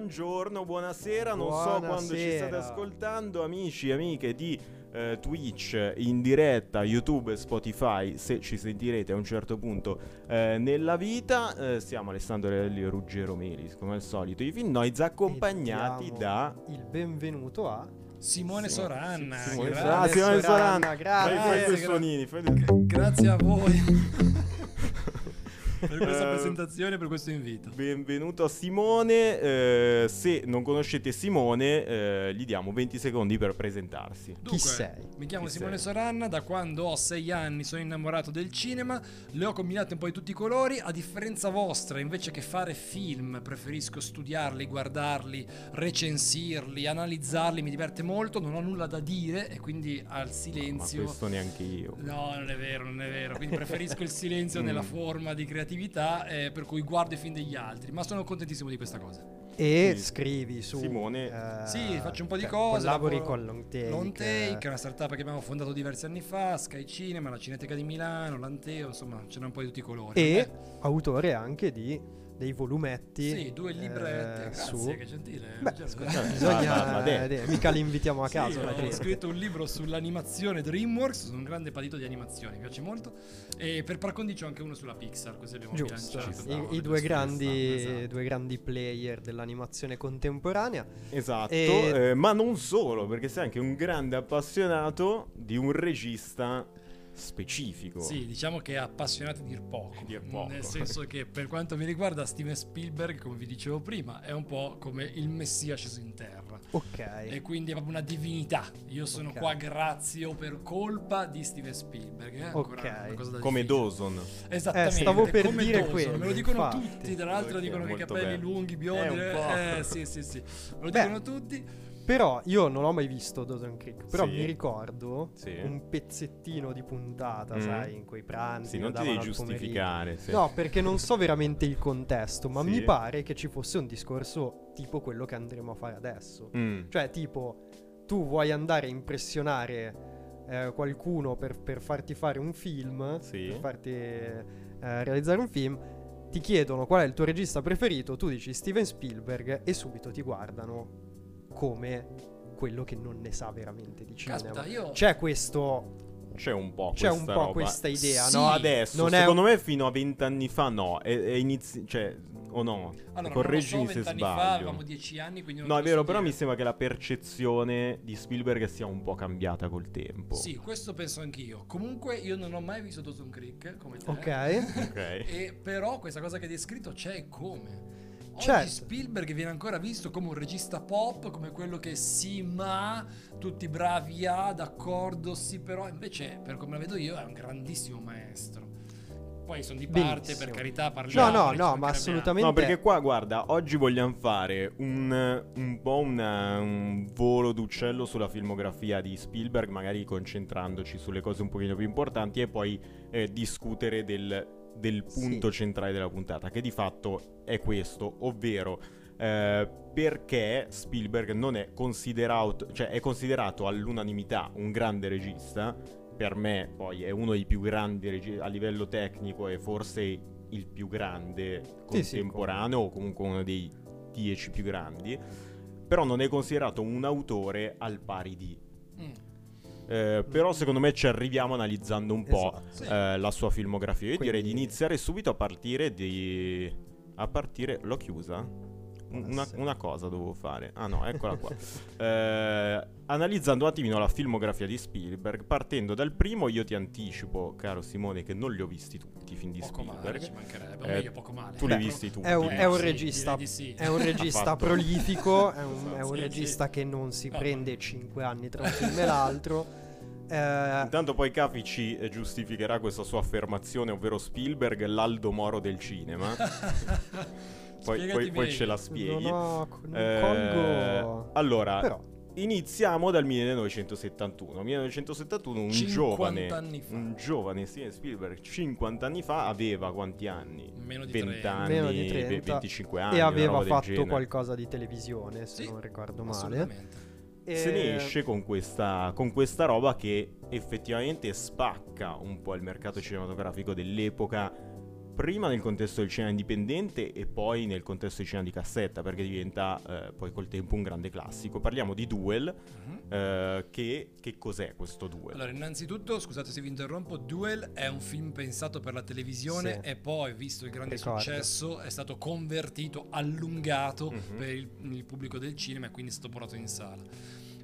buongiorno, buonasera, non so quando ci state Buonasera. ascoltando, amici e amiche di eh, Twitch in diretta, YouTube e Spotify, se ci sentirete a un certo punto eh, nella vita. Eh, siamo Alessandro Relli e Ruggero Melis, come al solito, i Finnoiz accompagnati da... il benvenuto a Simone Simone- Soranna. Simone gra- Soranna. Ah, Simone Soranna. grazie. Fai, fai due gra- suonini, fai due- Grazie a voi per questa Eh, presentazione e per questo invito. Benvenuto a Simone. eh, se non conoscete Simone, eh, gli diamo 20 secondi per presentarsi. Dunque, sei? Mi chiamo Chi Simone sei? Soranna, da quando ho sei anni sono innamorato del cinema, le ho combinate un po' di tutti i colori, a differenza vostra, invece che fare film, preferisco studiarli, guardarli, recensirli, analizzarli, mi diverte molto, non ho nulla da dire e quindi al Ma silenzio... questo neanche io. No, non è vero, non è vero. Quindi preferisco il silenzio nella Mm. forma di creatività, eh, per cui guardo i film degli altri. Ma sono contentissimo di questa cosa. E Sì. scrivi su Simone- eh, Sì, faccio un po' di cioè, cose. Collabori con Long Take. Long Take, è una startup che abbiamo fondato diversi anni fa, Sky Cinema, la Cineteca di Milano, l'Anteo, insomma, ce n'è un po' di tutti i colori. E Eh, autore anche di dei volumetti. sì, due libretti. eh, Grazie, su. che gentile. Beh, eh, bisogna. ma- ma eh, mica li invitiamo a Sì, caso ho gente. scritto un libro sull'animazione DreamWorks, sono un grande patito di animazione, mi piace molto. E per par condicio anche uno sulla Pixar, così abbiamo Giusto, bilanciato. Ci I, i due, grandi, esatto. due grandi player dell'animazione contemporanea. Esatto, E- eh, ma non solo, perché sei anche un grande appassionato di un regista specifico. Sì, diciamo che è appassionato di dir poco. Dir poco. Nel senso che per quanto mi riguarda Steven Spielberg, come vi dicevo prima, è un po' come il messia sceso in terra. Ok. E quindi è proprio una divinità. Io sono Ok. qua grazie o per colpa di Steven Spielberg. eh, ancora Ok. una cosa da Come. Dawson. Esattamente. Eh, stavo per come dire Dawson, quello, Me lo dicono infatti. tutti, tra l'altro dicono che i capelli bello. lunghi, biondi. Eh, Eh, eh, sì, sì, sì. Me lo Beh, dicono tutti. Però io non ho mai visto Dawson Creek. Però Sì. mi ricordo Sì. un pezzettino di puntata, Mm. sai, in quei pranzi. Sì, non ti devi giustificare. sì. No, perché non so veramente il contesto, ma mi pare che ci fosse un discorso tipo quello che andremo a fare adesso. Mm. Cioè, tipo, tu vuoi andare a impressionare eh, qualcuno per, per farti fare un film, Sì. per farti eh, realizzare un film, ti chiedono qual è il tuo regista preferito, tu dici Steven Spielberg e subito ti guardano come quello che non ne sa veramente di cinema. Caspita, io... C'è questo C'è un po' c'è questa un po' roba. questa idea, Sì. no? Adesso, Non è secondo un- me fino a vent'anni fa no, è, è inizi- cioè, o no? Allora, Correggimi so, se vent'anni fa sbaglio. avevamo dieci anni, quindi non No, è vero, però dire. mi sembra che la percezione di Spielberg sia un po' cambiata col tempo. Sì, questo penso anch'io. Comunque io non ho mai visto Dawson Creek come te. Ok. Ok. E però questa cosa che hai descritto c'è e come. Oggi Certo. Spielberg viene ancora visto come un regista pop, come quello che sì, ma tutti bravi a, d'accordo, sì, però invece per come la vedo io è un grandissimo maestro. Poi sono di parte, Benissimo. per carità, No, parliamo. no, no, mancherebbe ma assolutamente. No, perché qua, guarda, oggi vogliamo fare un, un po' una- un volo d'uccello sulla filmografia di Spielberg, magari concentrandoci sulle cose un pochino più importanti e poi eh, discutere del, del punto centrale della puntata, che di fatto è questo, ovvero eh, perché Spielberg non è considerato, cioè è considerato all'unanimità un grande regista, per me poi è uno dei più grandi regi- a livello tecnico e forse il più grande Sì, sì, contemporaneo o comunque uno dei dieci più grandi, però non è considerato un autore al pari di. Eh, però secondo me ci arriviamo analizzando un po' Esatto. Eh, la sua filmografia. Io direi di Quindi- iniziare subito a partire di... A partire... L'ho chiusa? Un- Una, una cosa dovevo fare. Ah no, eccola qua. Eh, analizzando un attimino la filmografia di Spielberg, partendo dal primo, io ti anticipo, caro Simone, che non li ho visti tutti i film di Poco male, Spielberg. ci mancherebbe. O Eh, meglio, poco male. Tu li hai visti tutti. È un, è un regista, sì. è un regista prolifico, è un, è un Sì, regista sì. che non si prende 5 anni tra un film e l'altro. Eh, Intanto poi Capi ci eh, giustificherà questa sua affermazione, ovvero Spielberg, l'Aldo Moro del cinema. poi, poi- poi ce la spieghi. non, ho, non Eh, colgo. allora, Però, iniziamo dal 1971. 1971, un 50 giovane, anni fa. un giovane Steven Spielberg, 50 anni fa, aveva quanti anni? Meno di 20 30. anni, Meno di ve- 30. 25 anni. e aveva fatto genere. qualcosa di televisione, se Sì, non ricordo male. Assolutamente. Se ne E- esce con questa, con questa roba che effettivamente spacca un po' il mercato cinematografico dell'epoca prima nel contesto del cinema indipendente e poi nel contesto del cinema di cassetta, perché diventa eh, poi col tempo un grande classico. Parliamo di Duel, Mhm. eh, che, che cos'è questo Duel? Allora, innanzitutto, scusate se vi interrompo, Duel è un film pensato per la televisione Sì. e poi, visto il grande Ricordo. successo, è stato convertito, allungato Mhm. per il, il pubblico del cinema e quindi è stato portato in sala.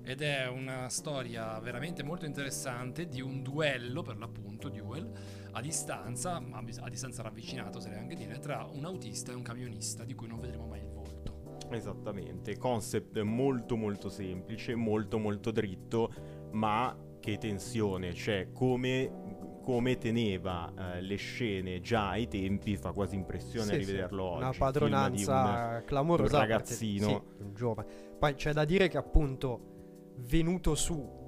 Ed è una storia veramente molto interessante di un duello, per l'appunto, duel, a distanza, ma a distanza ravvicinato, oserei anche dire, tra un autista e un camionista di cui non vedremo mai il volto. Esattamente, concept molto molto semplice, molto molto dritto, ma che tensione, cioè come, come teneva eh, le scene già ai tempi fa quasi impressione Sì, sì, rivederlo oggi. Una padronanza clamorosa. di un a parte- ragazzino. sì, un giovane. Poi c'è da dire che appunto venuto su,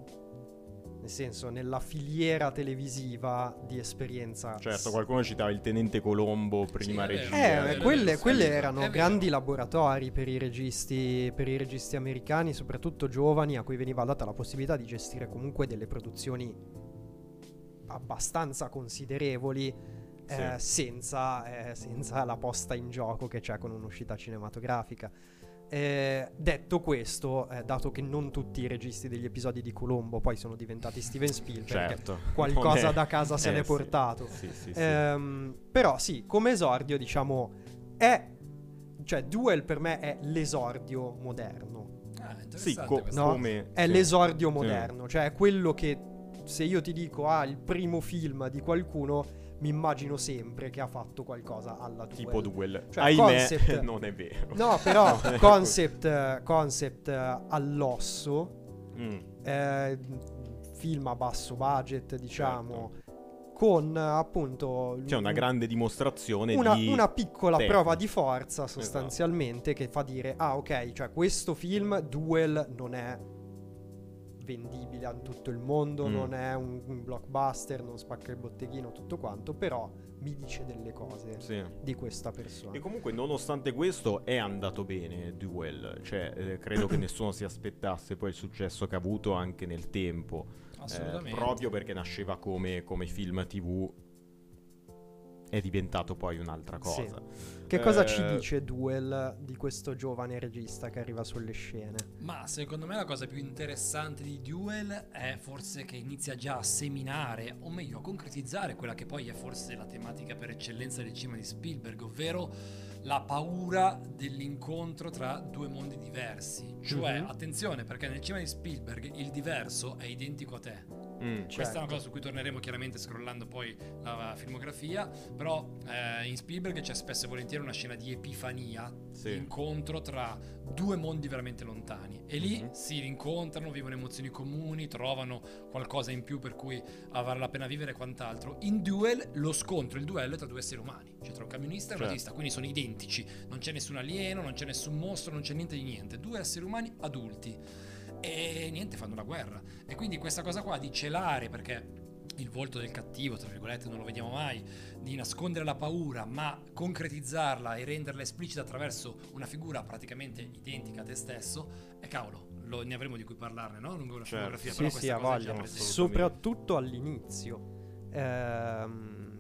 nel senso nella filiera televisiva di esperienza. Certo, qualcuno citava il tenente Colombo prima Sì, regia. Eh, vero, quelle, quelle erano grandi laboratori per i, registi, per i registi americani, soprattutto giovani, a cui veniva data la possibilità di gestire comunque delle produzioni abbastanza considerevoli eh, senza, eh, senza la posta in gioco che c'è con un'uscita cinematografica. Eh, detto questo, eh, dato che non tutti i registi degli episodi di Colombo poi sono diventati Steven Spielberg, Certo. qualcosa è- da casa se eh, n'è sì. portato. Sì, sì, sì. Ehm, però sì, come esordio, diciamo, è... Cioè, Duel per me è l'esordio moderno. Ah, Sì, interessante co-. No, come... È sì. l'esordio Sì. moderno. Cioè, è quello che se io ti dico, ah, il primo film di qualcuno, mi immagino sempre che ha fatto qualcosa alla Duel. Tipo Duel. Cioè, Ahimè, concept- non è vero. No, però, concept, concept all'osso. Mm. eh, film a basso budget, diciamo, con eh, appunto C'è una un- grande dimostrazione una, di... una piccola tecnica. prova di forza sostanzialmente che fa dire ah ok cioè questo film Duel non è vendibile a tutto il mondo Mm. non è un, un blockbuster non spacca il botteghino tutto quanto però mi dice delle cose Sì. di questa persona E comunque, nonostante questo, è andato bene Duel. Cioè, eh, credo che nessuno si aspettasse poi il successo che ha avuto anche nel tempo. Eh, Assolutamente. proprio perché nasceva come, come film TV. È diventato poi un'altra Sì. Cosa. che cosa Eh, ci dice Duel di questo giovane regista che arriva sulle scene Ma secondo me la cosa più interessante di Duel è forse che inizia già a seminare, o meglio a concretizzare quella che poi è forse la tematica per eccellenza del cinema di Spielberg, ovvero la paura dell'incontro tra due mondi diversi. Cioè, Mhm. attenzione, perché nel cinema di Spielberg il diverso è identico a te. Mm. Questa è Certo. una cosa su cui torneremo chiaramente scrollando poi la filmografia, però eh, in Spielberg c'è spesso e volentieri una scena di epifania, Sì. di incontro tra due mondi veramente lontani e lì Mhm. si rincontrano, vivono emozioni comuni, trovano qualcosa in più per cui vale la pena vivere e quant'altro. In Duel lo scontro, il duello è tra due esseri umani, cioè tra un camionista e un Certo. autista, quindi sono identici, non c'è nessun alieno, non c'è nessun mostro, non c'è niente di niente, due esseri umani adulti e niente fanno la guerra e quindi questa cosa qua di celare perché il volto del cattivo tra virgolette non lo vediamo mai di nascondere la paura ma concretizzarla e renderla esplicita attraverso una figura praticamente identica a te stesso e cavolo lo- ne avremo di cui parlarne no? lungo una Certo. filmografia Sì, però sì, questa ha cosa è già voglia. Soprattutto all'inizio. Ehm,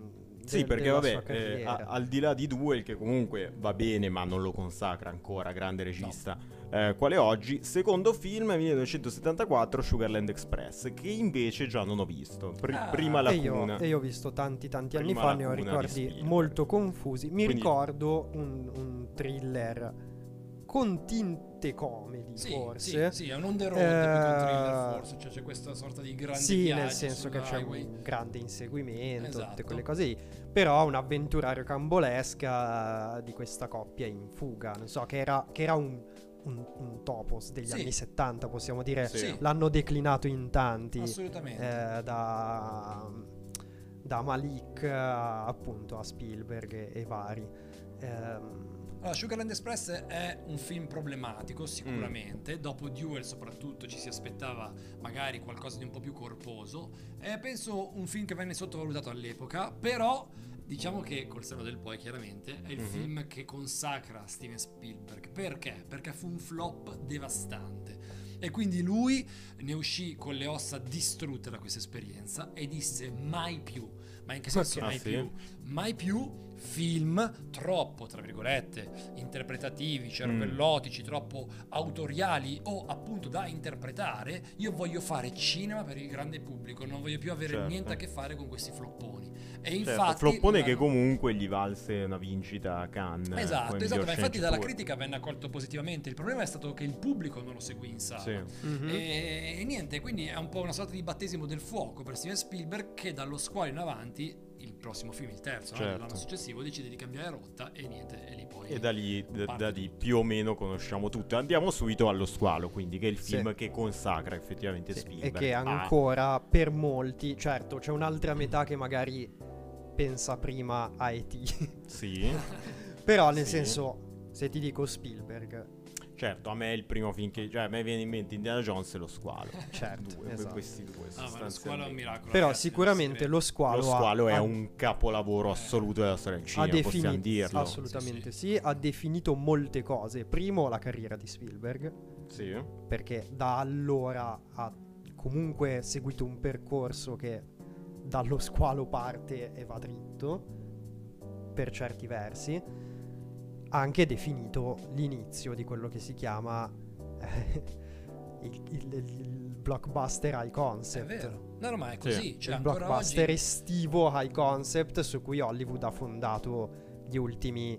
Sì, de- perché vabbè, eh, a- al di là di Duel, che comunque va bene, ma non lo consacra ancora, grande regista, eh, quale oggi, secondo film 1974, Sugarland Express, che invece già non ho visto. Pri- Ah, prima e, io, lacuna. e io ho visto tanti tanti anni Prima fa, ne ho ricordi molto confusi. Mi Quindi- ricordo un, un thriller con tinte comedy, sì, forse. sì, sì, è un on the road Eh, thriller forse cioè c'è questa sorta di grande Sì, nel senso che c'è un grande inseguimento, tutte Esatto. quelle cose lì. Però un'avventura rocambolesca di questa coppia in fuga. Non so, che era, che era un, un, un topos degli Sì. anni 70, possiamo dire. Sì. L'hanno declinato in tanti. assolutamente eh, da, da Malik a, appunto a Spielberg e, e vari. Ehm, Allora, Sugarland Express è un film problematico sicuramente, dopo Duel soprattutto ci si aspettava magari qualcosa di un po' più corposo, è penso un film che venne sottovalutato all'epoca, però diciamo che col seno del poi chiaramente è il Mhm. film che consacra Steven Spielberg, perché? Perché fu un flop devastante. E quindi lui ne uscì con le ossa distrutte da questa esperienza e disse mai più. Ma in che senso Ah, mai sì? più? Mai più film troppo, tra virgolette, interpretativi, cervellotici, troppo autoriali o appunto da interpretare. Io voglio fare cinema per il grande pubblico, non voglio più avere Certo. niente a che fare con questi flopponi. E Certo, infatti floppone che l'hanno- comunque gli valse una vincita a Cannes. come Esatto, esatto, ma infatti dalla critica venne accolto positivamente. Il problema è stato che il pubblico non lo seguì in sala. Sì. Mhm. E, e niente, quindi è un po' una sorta di battesimo del fuoco per Steven Spielberg che dallo squalo in avanti, il prossimo film, il terzo, no? Certo. l'anno successivo, decide di cambiare rotta e niente, e lì poi... E da lì, da, da lì più o meno conosciamo tutto. Andiamo subito allo squalo, quindi, che è il Sì. film che consacra effettivamente Sì, Spielberg. E che Ah, ancora per molti, certo, c'è un'altra metà che magari pensa prima a E.T. sì, Però nel Sì. senso, se ti dico Spielberg, certo, a me è il primo film che... Cioè, a me viene in mente Indiana Jones e lo squalo. Certo, Due, esatto. questi due, Ah, ma lo squalo è un miracolo. però ragazzi, sicuramente lo squalo, Lo squalo ha, è ha- un capolavoro assoluto della storia del cinema, possiamo defini- dirlo. assolutamente Sì, sì, ha definito molte cose. Primo la carriera di Spielberg, Sì. perché da allora ha comunque seguito un percorso che dallo squalo parte e va dritto per certi versi ha anche definito l'inizio di quello che si chiama eh, il, il- il blockbuster high È concept vero. No, no, ma è Sì. così. Cioè, il blockbuster oggi... estivo high concept su cui Hollywood ha fondato gli ultimi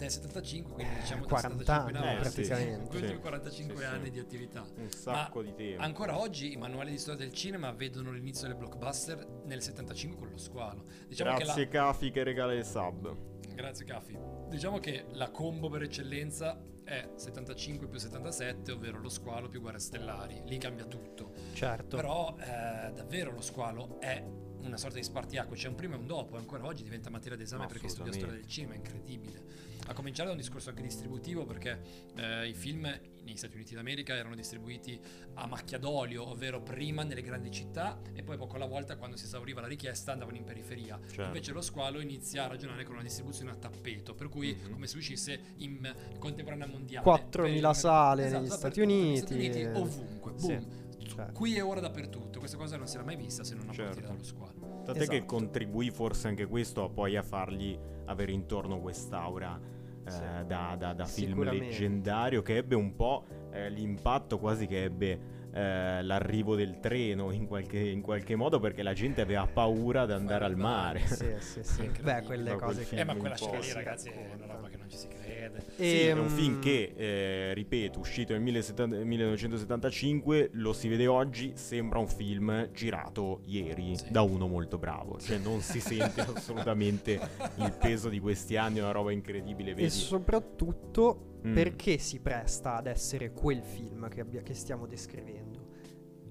È del 75, quindi diciamo 40 del 75 in anni, avanti. praticamente. Quindi Sì. 45 Sì, sì. anni di attività. Un sacco di tempo. Ancora oggi i manuali di storia del cinema vedono l'inizio del blockbuster nel 75 con lo squalo. Diciamo Grazie Cafi che regala il sub. che la... Grazie Caffi. Diciamo che la combo per eccellenza è 75 più 77, ovvero lo squalo più guerre stellari. Lì cambia tutto. certo Però eh, davvero lo squalo è una sorta di spartiacque, c'è un prima e un dopo, e ancora oggi diventa materia d'esame per chi studia storia del cinema, è incredibile. A cominciare da un discorso anche distributivo, perché eh, i film negli Stati Uniti d'America erano distribuiti a macchia d'olio, ovvero prima nelle grandi città e poi poco alla volta quando si esauriva la richiesta andavano in periferia. Certo. Invece lo squalo inizia a ragionare con una distribuzione a tappeto, per cui Mhm. come se uscisse in contemporanea mondiale. 4.000 Per- sale Esatto, negli Stati Uniti, Stati Uniti, eh, ovunque, sì, boom. certo. Qui e ora dappertutto, questa cosa non si era mai vista se non a partire Certo. dallo squalo. Tant'è che Esatto. contribuì forse anche questo a poi a fargli avere intorno quest'aura eh, da, da- da film leggendario che ebbe un po' eh, l'impatto quasi che ebbe eh, l'arrivo del treno in qualche, in qualche modo perché la gente aveva paura di andare al mare. Sì, sì, sì. Beh, quelle cose film Eh, ma quella scena lì, ragazzi, è una roba che non ci si crede. Sì, è un Ehm, film che, eh, ripeto, uscito nel 17- 1975, lo si vede oggi, sembra un film girato ieri Sì. da uno molto bravo. Cioè non si sente assolutamente il peso di questi anni, è una roba incredibile. E Vedi? soprattutto Mm. perché si presta ad essere quel film che, abbia- che stiamo descrivendo.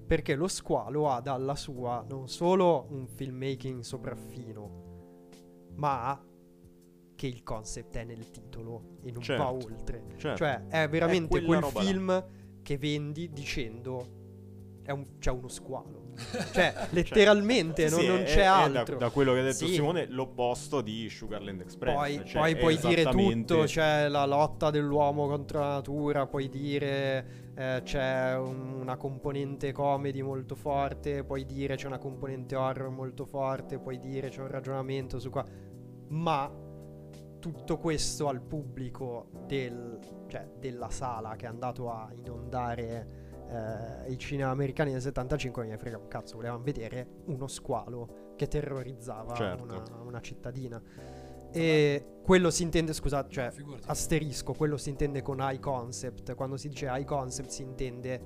Perché lo squalo ha dalla sua non solo un filmmaking sopraffino, ma che il concept è nel titolo e non va Certo. oltre. Certo. Cioè, è veramente quella quel roba là. film che vendi dicendo è un- c'è uno squalo. Cioè, letteralmente Sì, non, sì, non è- c'è è da- altro. Da, quello che ha detto Sì. Simone, l'opposto di Sugarland Express. Poi, cioè, poi è puoi dire tutto, c'è la lotta dell'uomo contro la natura, puoi dire eh, c'è un- una componente comedy molto forte, puoi dire c'è una componente horror molto forte, puoi dire c'è un ragionamento su qua, ma tutto questo al pubblico del- cioè, della sala che è andato a inondare eh, i cinema americani nel 75 mi frega un cazzo, volevano vedere uno squalo che terrorizzava Certo. una, una cittadina. E quello si intende, scusate, cioè Figurati. asterisco, quello si intende con high concept. Quando si dice high concept si intende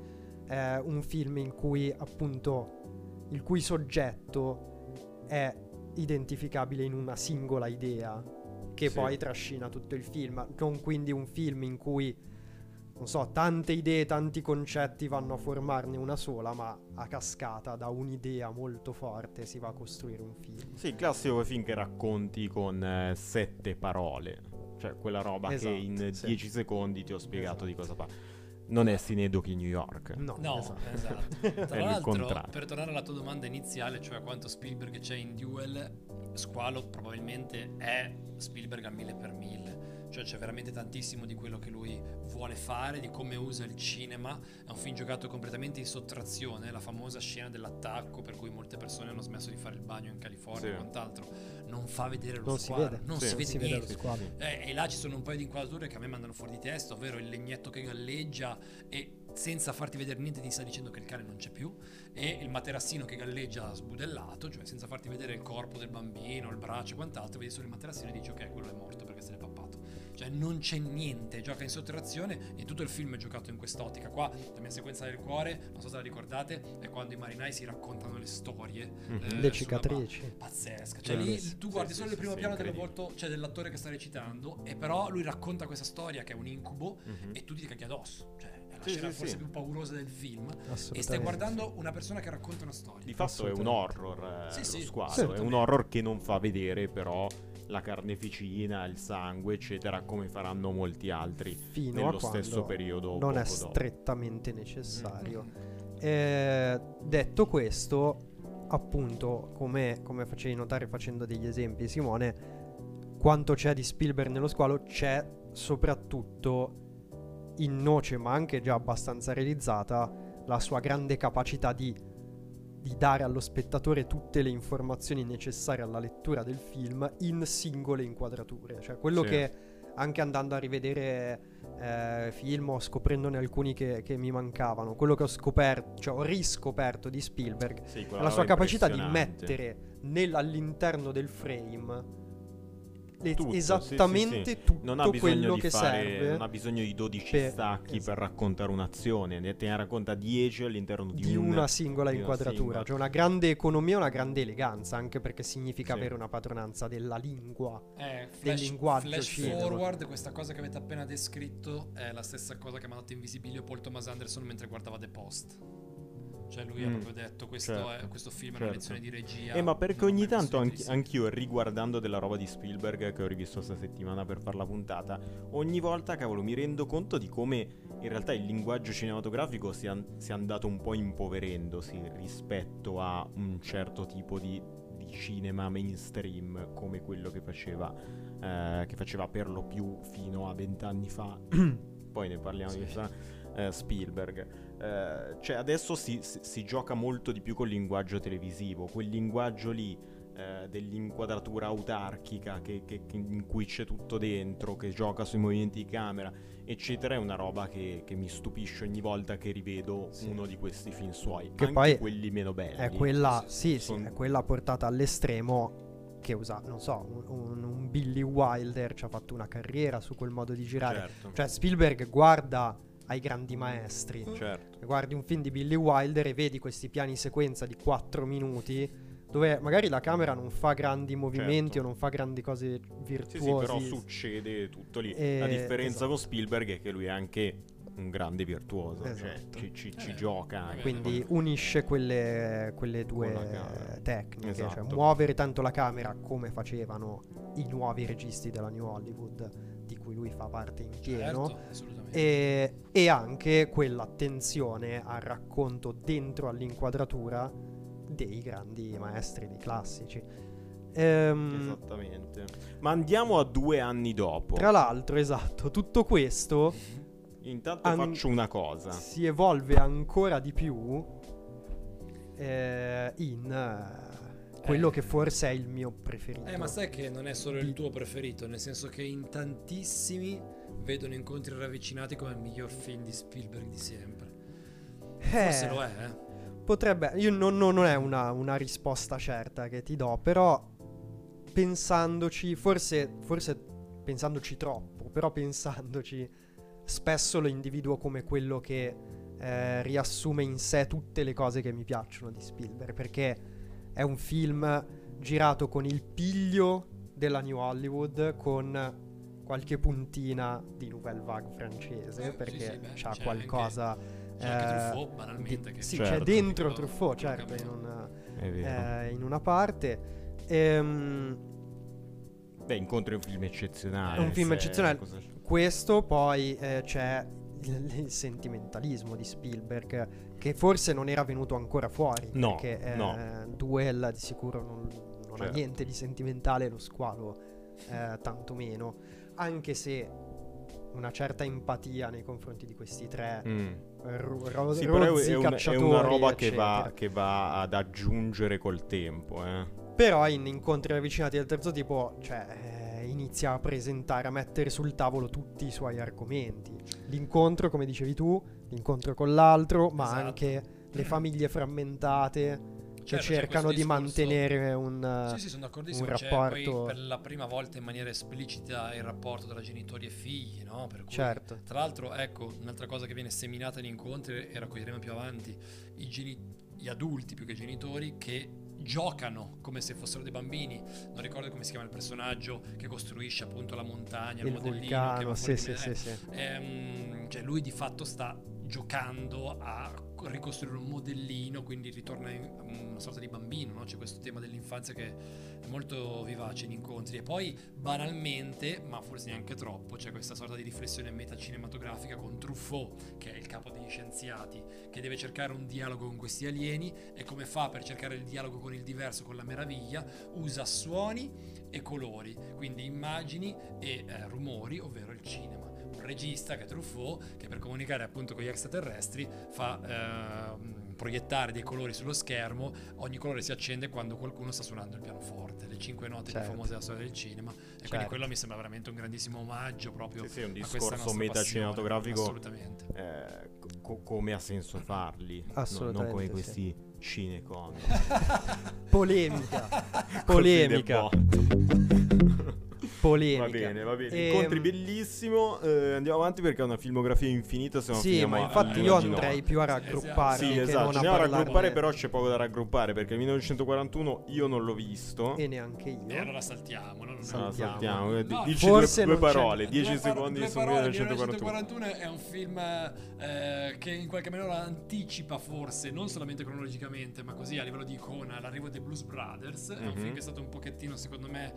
eh, un film in cui appunto il cui soggetto è identificabile in una singola idea che Sì. poi trascina tutto il film, non quindi un film in cui non so, tante idee, tanti concetti vanno a formarne una sola, ma a cascata da un'idea molto forte si va a costruire un film. Sì, il classico film che racconti con eh, sette parole. Cioè, quella roba Esatto, che in sì. dieci secondi ti ho spiegato Esatto. di cosa fa. Non è Sinedoki New York. No, No, esatto. esatto. È Tra il l'altro, per tornare alla tua domanda iniziale, cioè quanto Spielberg c'è in Duel, Squalo probabilmente è Spielberg a mille per mille. cioè c'è veramente tantissimo di quello che lui vuole fare, di come usa il cinema. È un film giocato completamente in sottrazione, la famosa scena dell'attacco per cui molte persone hanno smesso di fare il bagno in California sì. e quant'altro. Non fa vedere lo non squadro, si vede. non sì, si vede si niente. Vede eh, e là ci sono un paio di inquadrature che a me mandano fuori di testa, ovvero il legnetto che galleggia e senza farti vedere niente ti sta dicendo che il cane non c'è più e il materassino che galleggia sbudellato, cioè senza farti vedere il corpo del bambino, il braccio e quant'altro, vedi solo il materassino e dici ok, quello è morto perché se pappato. Cioè non c'è niente, gioca in sottrazione e tutto il film è giocato in quest'ottica. Qua la mia sequenza del cuore, non so se la ricordate, è quando i marinai si raccontano le storie. Mm-hmm. Eh, le cicatrici. Pazzesca. Cioè lì tu guardi sì, solo sì, il primo sì, piano del volto, cioè dell'attore che sta recitando e però lui racconta questa storia che è un incubo mm-hmm. e tu ti caghi addosso. Cioè la sì, scena sì, forse sì. più paurosa del film e stai guardando una persona che racconta una storia. Di fatto è un horror, eh, sì, lo squadro, è un horror che non fa vedere però la carneficina, il sangue, eccetera, come faranno molti altri Fino nello stesso periodo. Non è strettamente dopo. necessario. Mm-hmm. Eh, detto questo, appunto, come, come facevi notare facendo degli esempi, Simone, quanto c'è di Spielberg nello squalo, c'è soprattutto in noce ma anche già abbastanza realizzata la sua grande capacità di, di, dare allo spettatore tutte le informazioni necessarie alla lettura del film in singole inquadrature. Cioè quello sì. che anche andando a rivedere eh, film o scoprendone alcuni che, che, mi mancavano, quello che ho scoperto, cioè ho riscoperto di Spielberg, sì, la sua capacità di mettere all'interno del frame tutto, esattamente sì, sì, sì. tutto non ha quello che fare, serve. Non ha bisogno di 12 per, stacchi esatto. per raccontare un'azione, ne te ne racconta 10 all'interno di, di un, una singola di inquadratura. Una singola. Cioè una grande economia, una grande eleganza, anche perché significa avere una padronanza della lingua, eh, flash, del linguaggio. Flash cinema. forward, questa cosa che avete appena descritto è la stessa cosa che mi ha dato in visibilio Paul Thomas Anderson mentre guardava The Post. Cioè lui mm. ha proprio detto questo, certo. è, questo film certo. è una certo. lezione di regia. Eh ma perché ogni tanto anch- anch'io riguardando della roba di Spielberg che ho rivisto questa settimana per fare la puntata, ogni volta cavolo mi rendo conto di come in realtà il linguaggio cinematografico sia, sia andato un po' impoverendosi rispetto a un certo tipo di, di cinema mainstream come quello che faceva, eh, che faceva per lo più fino a vent'anni fa. Poi ne parliamo sì. di questa eh, Spielberg. Eh, cioè adesso si, si, si, gioca molto di più col linguaggio televisivo, quel linguaggio lì eh, dell'inquadratura autarchica che, che, in cui c'è tutto dentro, che gioca sui movimenti di camera, eccetera, è una roba che, che mi stupisce ogni volta che rivedo sì. uno di questi film suoi, che anche poi quelli meno belli. È quella, sì, sì, è quella portata all'estremo che usa, non so, un, un, Billy Wilder ci ha fatto una carriera su quel modo di girare. Certo. Cioè Spielberg guarda ai grandi maestri. Certo. Guardi un film di Billy Wilder e vedi questi piani sequenza di 4 minuti dove magari la camera non fa grandi movimenti certo. o non fa grandi cose virtuose. Sì, sì, però succede tutto lì. E... La differenza esatto. con Spielberg è che lui è anche un grande virtuoso, cioè esatto. cioè, ci, ci, ci eh, gioca. Anche. Quindi unisce quelle, quelle due tecniche, cioè esatto. cioè muovere tanto la camera come facevano i nuovi registi della New Hollywood, di cui lui fa parte in pieno. Certo, e, e anche quell'attenzione al racconto dentro all'inquadratura dei grandi maestri, dei classici. Ehm, Esattamente. Ma andiamo a due anni dopo. Tra l'altro, esatto, tutto questo... Intanto an- faccio una cosa. Si evolve ancora di più eh, in uh, quello eh. che forse è il mio preferito. Eh, ma sai che non è solo il tuo preferito, nel senso che in tantissimi vedono Incontri ravvicinati come il miglior film di Spielberg di sempre. Eh, Forse lo è, eh. Potrebbe, io non, non, non è una, una, risposta certa che ti do, però pensandoci, forse, forse pensandoci troppo, però pensandoci, spesso lo individuo come quello che eh, riassume in sé tutte le cose che mi piacciono di Spielberg, perché è un film girato con il piglio della New Hollywood, con qualche puntina di Nouvelle Vague francese perché sì, sì, beh, c'ha qualcosa anche, c'è anche eh, Truffaut banalmente di, sì certo. c'è dentro Truffaut certo in una, eh, in una parte. Ehm, beh incontri un film eccezionale è un film eccezionale. cosa... questo poi eh, c'è il, il, sentimentalismo di Spielberg che forse non era venuto ancora fuori no, perché eh, no. Duel di sicuro non, non certo. ha niente di sentimentale lo squalo eh, tanto meno anche se una certa empatia nei confronti di questi tre Mm. ro- ro- Sì, rozzi è un- è una roba che va, che va ad aggiungere col tempo, eh. Però in incontri ravvicinati del terzo tipo, cioè, eh, inizia a presentare, a mettere sul tavolo tutti i suoi argomenti. L'incontro, come dicevi tu, l'incontro con l'altro, ma Esatto. anche le famiglie frammentate che Certo, cercano di discorso- mantenere un... Sì, sì, sono d'accordissimo. un rapporto- per la prima volta in maniera esplicita il rapporto tra genitori e figli, no? Cui, Certo. Tra l'altro, ecco, un'altra cosa che viene seminata negli incontri, e raccoglieremo più avanti, i, geni- gli adulti più che i genitori che giocano come se fossero dei bambini. Non ricordo come si chiama il personaggio che costruisce appunto la montagna, il, il modellino che vulcano, va sì, sì, sì, sì. Ehm, cioè lui di fatto sta giocando a ricostruire un modellino, quindi ritorna in una sorta di bambino, no? c'è questo tema dell'infanzia che è molto vivace in incontri. E poi banalmente, ma forse neanche troppo, c'è questa sorta di riflessione metacinematografica con Truffaut, che è il capo degli scienziati, che deve cercare un dialogo con questi alieni e come fa per cercare il dialogo con il diverso, con la meraviglia, usa suoni e colori, quindi immagini e eh, rumori, ovvero il cinema regista che è Truffaut che per comunicare appunto con gli extraterrestri fa ehm, proiettare dei colori sullo schermo ogni colore si accende quando qualcuno sta suonando il pianoforte le cinque note Certo. più famose della storia del cinema e quindi Certo. quello mi sembra veramente un grandissimo omaggio proprio Sì, sì, un a questa discorso nostra metacinematografico. passione, assolutamente Eh, co- come ha senso farli, no- non Assolutamente come sì. questi cinecon. Polemica. Polemica. Polemica. Va bene, va bene. Ehm, Incontri bellissimo. eh, andiamo avanti perché è una filmografia infinita. Se no Sì, ma infatti io no. andrei più a raggruppare Sì, che esatto. non a Andiamo a parlarne- raggruppare, però c'è poco da raggruppare perché il 1941 io non l'ho visto. E neanche io. e allora saltiamolo non Ah, Saltiamo. saltiamo. Eh, No, Dici forse due, due non parole, 10 Due par- secondi due su parole, 1941. 1941 è un film eh, che in qualche maniera anticipa forse, non solamente cronologicamente, ma così a livello di icona, l'arrivo dei Blues Brothers. È un Mhm. film che è stato un pochettino, secondo me,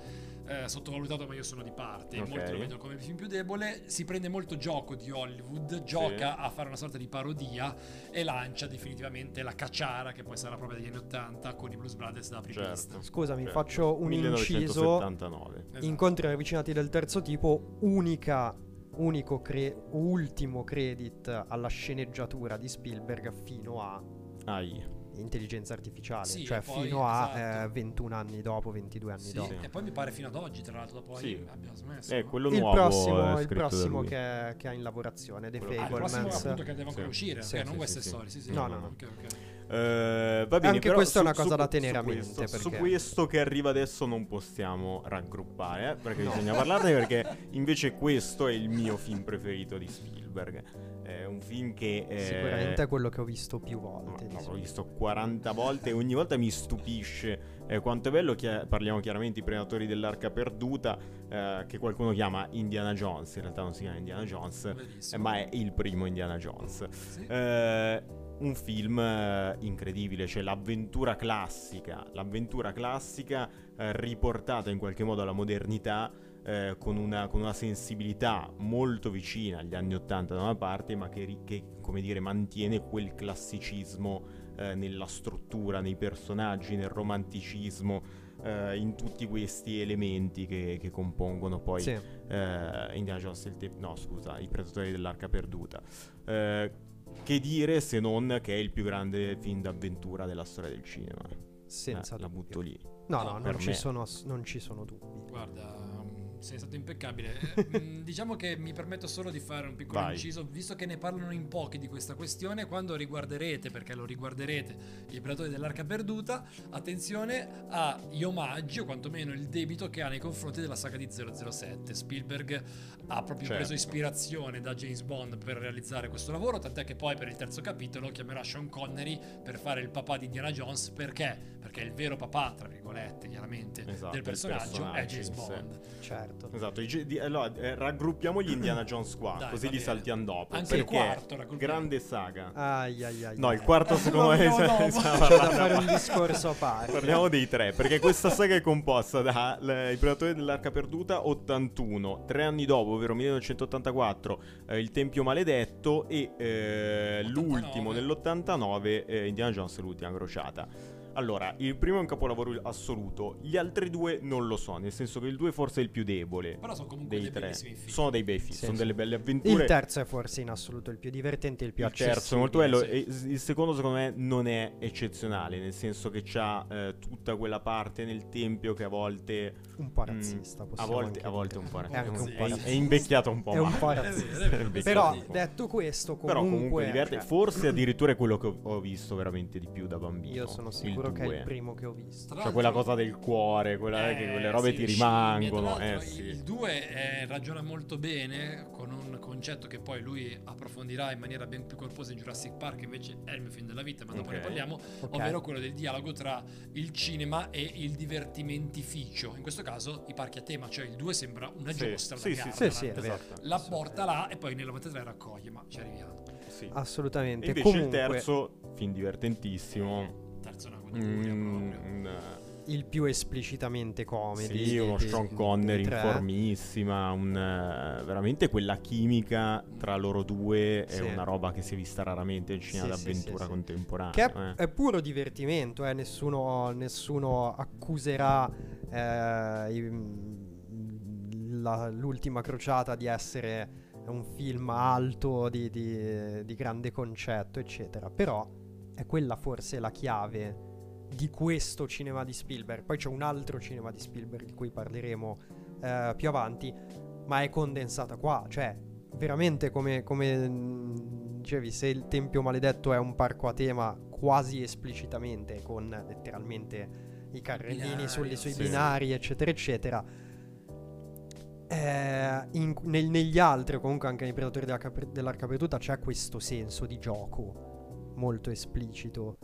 eh, sottovalutato, ma io sono di parte. Ok. Molti lo vedono come il film più debole. Si prende molto gioco di Hollywood, gioca a fare una sorta di parodia e lancia definitivamente la cacciara, che poi sarà proprio degli anni 80, con i Blues Brothers da apripista. Certo. Scusami, certo. faccio un inciso. 1979. Esatto. Incontri ravvicinati del terzo tipo, unica, unico cre- ultimo credit alla sceneggiatura di Spielberg fino a Ai. Intelligenza artificiale, Sì, cioè poi, fino a esatto. eh, 21 anni dopo, 22 anni Sì, dopo. Sì. e poi mi pare fino ad oggi, tra l'altro, dopo Sì. abbiamo smesso. Eh, quello Il nuovo è prossimo, il prossimo che, che ha in lavorazione, The Quello- Ah, il prossimo appunto che deve ancora Sì. uscire, Sì, ok, sì, non sì, queste sì. storie. Sì, sì, No, no, no. Ok, ok. Eh, va bene, Anche però questa è una su- cosa su- da tenere su a questo- mente, Su perché- questo che arriva adesso non possiamo raggruppare, eh, perché No. bisogna parlarne perché invece questo è il mio film preferito di Spielberg. È un film che... eh, Sicuramente è quello che ho visto più volte. no, l'ho solito. visto 40 volte e ogni volta mi stupisce eh, quanto è bello. chia- parliamo chiaramente di Predatori dell'Arca Perduta, eh, che qualcuno chiama Indiana Jones. In realtà non si chiama Indiana Jones, ma è il primo Indiana Jones. Sì. Eh, un film eh, incredibile, cioè l'avventura classica, l'avventura classica eh, riportata in qualche modo alla modernità. Eh, con, una, con una sensibilità molto vicina agli anni 80 da una parte, ma che, che, come dire, mantiene quel classicismo eh, nella struttura, nei personaggi, nel romanticismo, eh, in tutti questi elementi che, che compongono poi Sì. eh, Indiana Jones e il te- no scusa i predatori dell'arca perduta Eh, che dire se non che è il più grande film d'avventura della storia del cinema Senza Eh, la dubbio. butto lì No, No, non ci, sono, ass- non ci sono dubbi. Guarda, sei stato impeccabile. Eh, mm, diciamo che mi permetto solo di fare un piccolo Vai. inciso, visto che ne parlano in pochi di questa questione, quando riguarderete, perché lo riguarderete, i predatori dell'arca perduta, attenzione agli omaggi o quantomeno il debito che ha nei confronti della saga di 007. Spielberg ha proprio Certo. preso ispirazione da James Bond per realizzare questo lavoro, tant'è che poi per il terzo capitolo chiamerà Sean Connery per fare il papà di Indiana Jones, perché? Perché il vero papà, tra virgolette, chiaramente, Esatto, del il personaggio è personaggio, James sì. Bond. Certo. esatto i ge- di- allora eh, raggruppiamo gli Indiana Jones qua Dai, così li bene. saltiamo dopo Anche il perché quarto grande saga Ai ai ai. no il quarto secondo me sa- C'è da fare un discorso a parte. Parliamo dei tre, perché questa saga è composta da l- I Predatori dell'Arca Perduta 81, tre anni dopo, ovvero 1984, eh, Il Tempio Maledetto e eh, 89. l'ultimo nell'89, eh, Indiana Jones e l'ultima crociata. Allora, il primo è un capolavoro assoluto, gli altri due non lo so, nel senso che il 2 forse è il più debole. Però sono comunque dei dei tre. bellissimi film. Sono dei bei film, Sì, sono sì. delle belle avventure. Il terzo è forse in assoluto il più divertente e il più Il accessibile. terzo è molto bello. sì. e il secondo, secondo me, non è eccezionale. Nel senso che c'ha eh, tutta quella parte nel tempio che a volte. Un po' mm, razzista, a possiamo volte, anche a volte un po' È anche un razzista. po' È, razzista. è invecchiato un po' È un po' È razzista. è È Però detto questo, comunque, Però comunque diverte. cioè, Forse addirittura è quello che ho, visto veramente di più da bambino. io sono il sicuro che è due. il primo che ho visto. Tra Cioè quella cosa del cuore, quella che Eh, quelle robe sì, ti rimangono. Tra Eh l'altro sì. Il 2 ragiona molto bene con un concetto che poi lui approfondirà in maniera ben più corposa in Jurassic Park, invece è il mio film della vita, ma dopo Ok. ne parliamo, Ok. ovvero quello del dialogo tra il cinema e il divertimentificio. In questo caso i parchi a tema, cioè il 2 sembra una Sì, giostra sì, sì, sì, sì. Esatto. La porta là e poi nel 93 raccoglie, ma ci arriviamo. Sì. Assolutamente. E invece Comunque, il terzo, film divertentissimo. Mm, mm, il più esplicitamente comedy. Sì, uno Sean Connery in formissima, un, eh, veramente quella chimica tra loro due è Sì. una roba che si è vista raramente in cinema Sì, d'avventura sì, sì. contemporanea. Che è, eh. è puro divertimento, eh, nessuno, nessuno accuserà eh, i- la- l'ultima crociata di essere un film alto, di, di- di grande concetto, eccetera. Però è quella forse la chiave di questo cinema di Spielberg. Poi c'è un altro cinema di Spielberg di cui parleremo eh, più avanti, ma è condensata qua. Cioè, veramente come, come mh, dicevi, se il Tempio Maledetto è un parco a tema quasi esplicitamente, con letteralmente i carrellini Binari, sui sì. binari, eccetera, eccetera. Eh, in- nel- negli altri, o comunque anche nei Predatori della Cap- dell'Arca Perduta, c'è questo senso di gioco molto esplicito.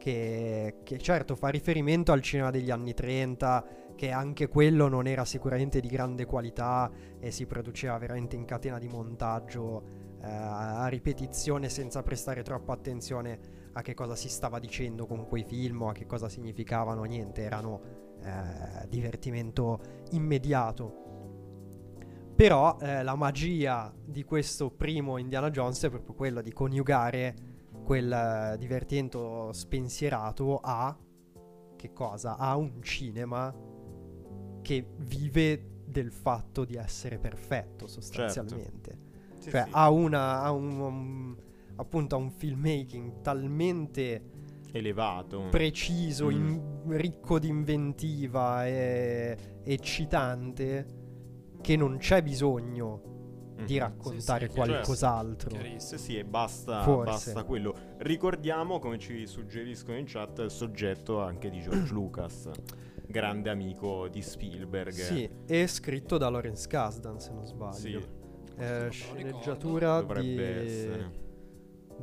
Che, che certo fa riferimento al cinema degli anni 30, che anche quello non era sicuramente di grande qualità e si produceva veramente in catena di montaggio eh, a ripetizione senza prestare troppa attenzione a che cosa si stava dicendo con quei film o a che cosa significavano, niente, erano eh, divertimento immediato. Però eh, la magia di questo primo Indiana Jones è proprio quella di coniugare quel eh, divertimento spensierato a che cosa? A un cinema che vive del fatto di essere perfetto sostanzialmente. Sì, Cioè sì. ha una ha un, un- appunto ha un filmmaking talmente elevato. preciso, Mm. in- ricco di inventiva e eccitante che non c'è bisogno di Mhm. raccontare Sì, sì, qualcos'altro. Chiarissimo. Sì, sì, e basta, basta quello. Ricordiamo, come ci suggeriscono in chat, il soggetto anche di George Lucas, grande amico di Spielberg. Sì, è scritto da Lawrence Kasdan se non sbaglio. Sì, Eh, sceneggiatura dovrebbe di, essere.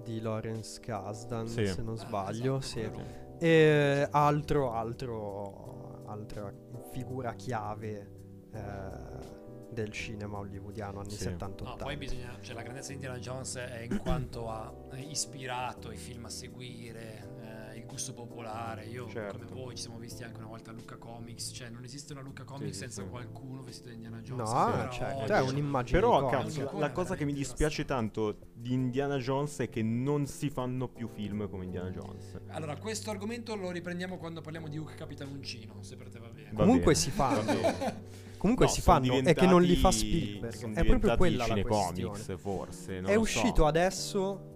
di Lawrence Kasdan Sì. se non sbaglio, esatto. E altro, altro, altra figura chiave eh, del cinema hollywoodiano anni Sì. 70 No, 80 poi bisogna, cioè la grandezza di Indiana Jones è in quanto ha eh, ispirato i film a seguire, eh, il gusto popolare. Io Certo. come voi ci siamo visti anche una volta a Luca Comics, cioè non esiste una Luca Comics sì, senza sì. qualcuno vestito da Indiana Jones. No, Però certo, oggi- è un'immagine Però cazzo, la cosa che mi veramente dispiace tanto di Indiana Jones è che non si fanno più film come Indiana Jones. Allora, questo argomento lo riprendiamo quando parliamo di Hook Capitan Uncino, se per te va bene. Va Comunque bene, si bene. Comunque No, si fanno, è che non li fa Spielberg. È proprio quella la questione. forse. non È uscito so. adesso.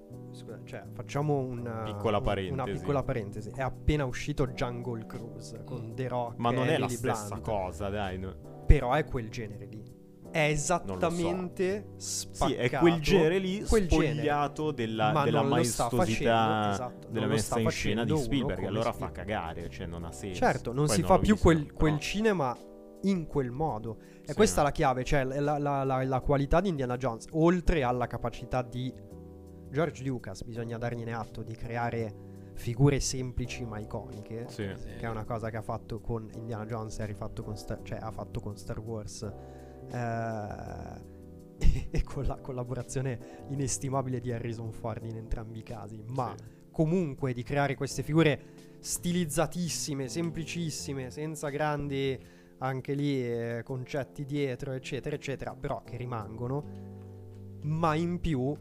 Cioè, facciamo una Piccola. Una piccola parentesi. È appena uscito Jungle Cruise con The Rock. Ma non è la stessa Blunt. cosa, dai. no. Però è quel genere lì. È so. esattamente spaccato. Sì, è quel genere lì quel genere. spogliato della, Ma della non maestosità esatto, della non messa in scena di Spielberg. Allora fa Spielberg. cagare, cioè non ha senso. Certo, non Poi si l'ho fa più quel, quel cinema in quel modo. E Sì. questa è la chiave, cioè la, la- la- la qualità di Indiana Jones, oltre alla capacità di George Lucas, bisogna dargliene atto, di creare figure semplici ma iconiche, Sì. Che è una cosa che ha fatto con Indiana Jones e ha rifatto con Star, cioè, ha fatto con Star Wars. eh, e con la collaborazione inestimabile di Harrison Ford in entrambi i casi, ma Sì. comunque di creare queste figure stilizzatissime, semplicissime, senza grandi anche lì eh, concetti dietro, eccetera, eccetera, però che rimangono, ma in più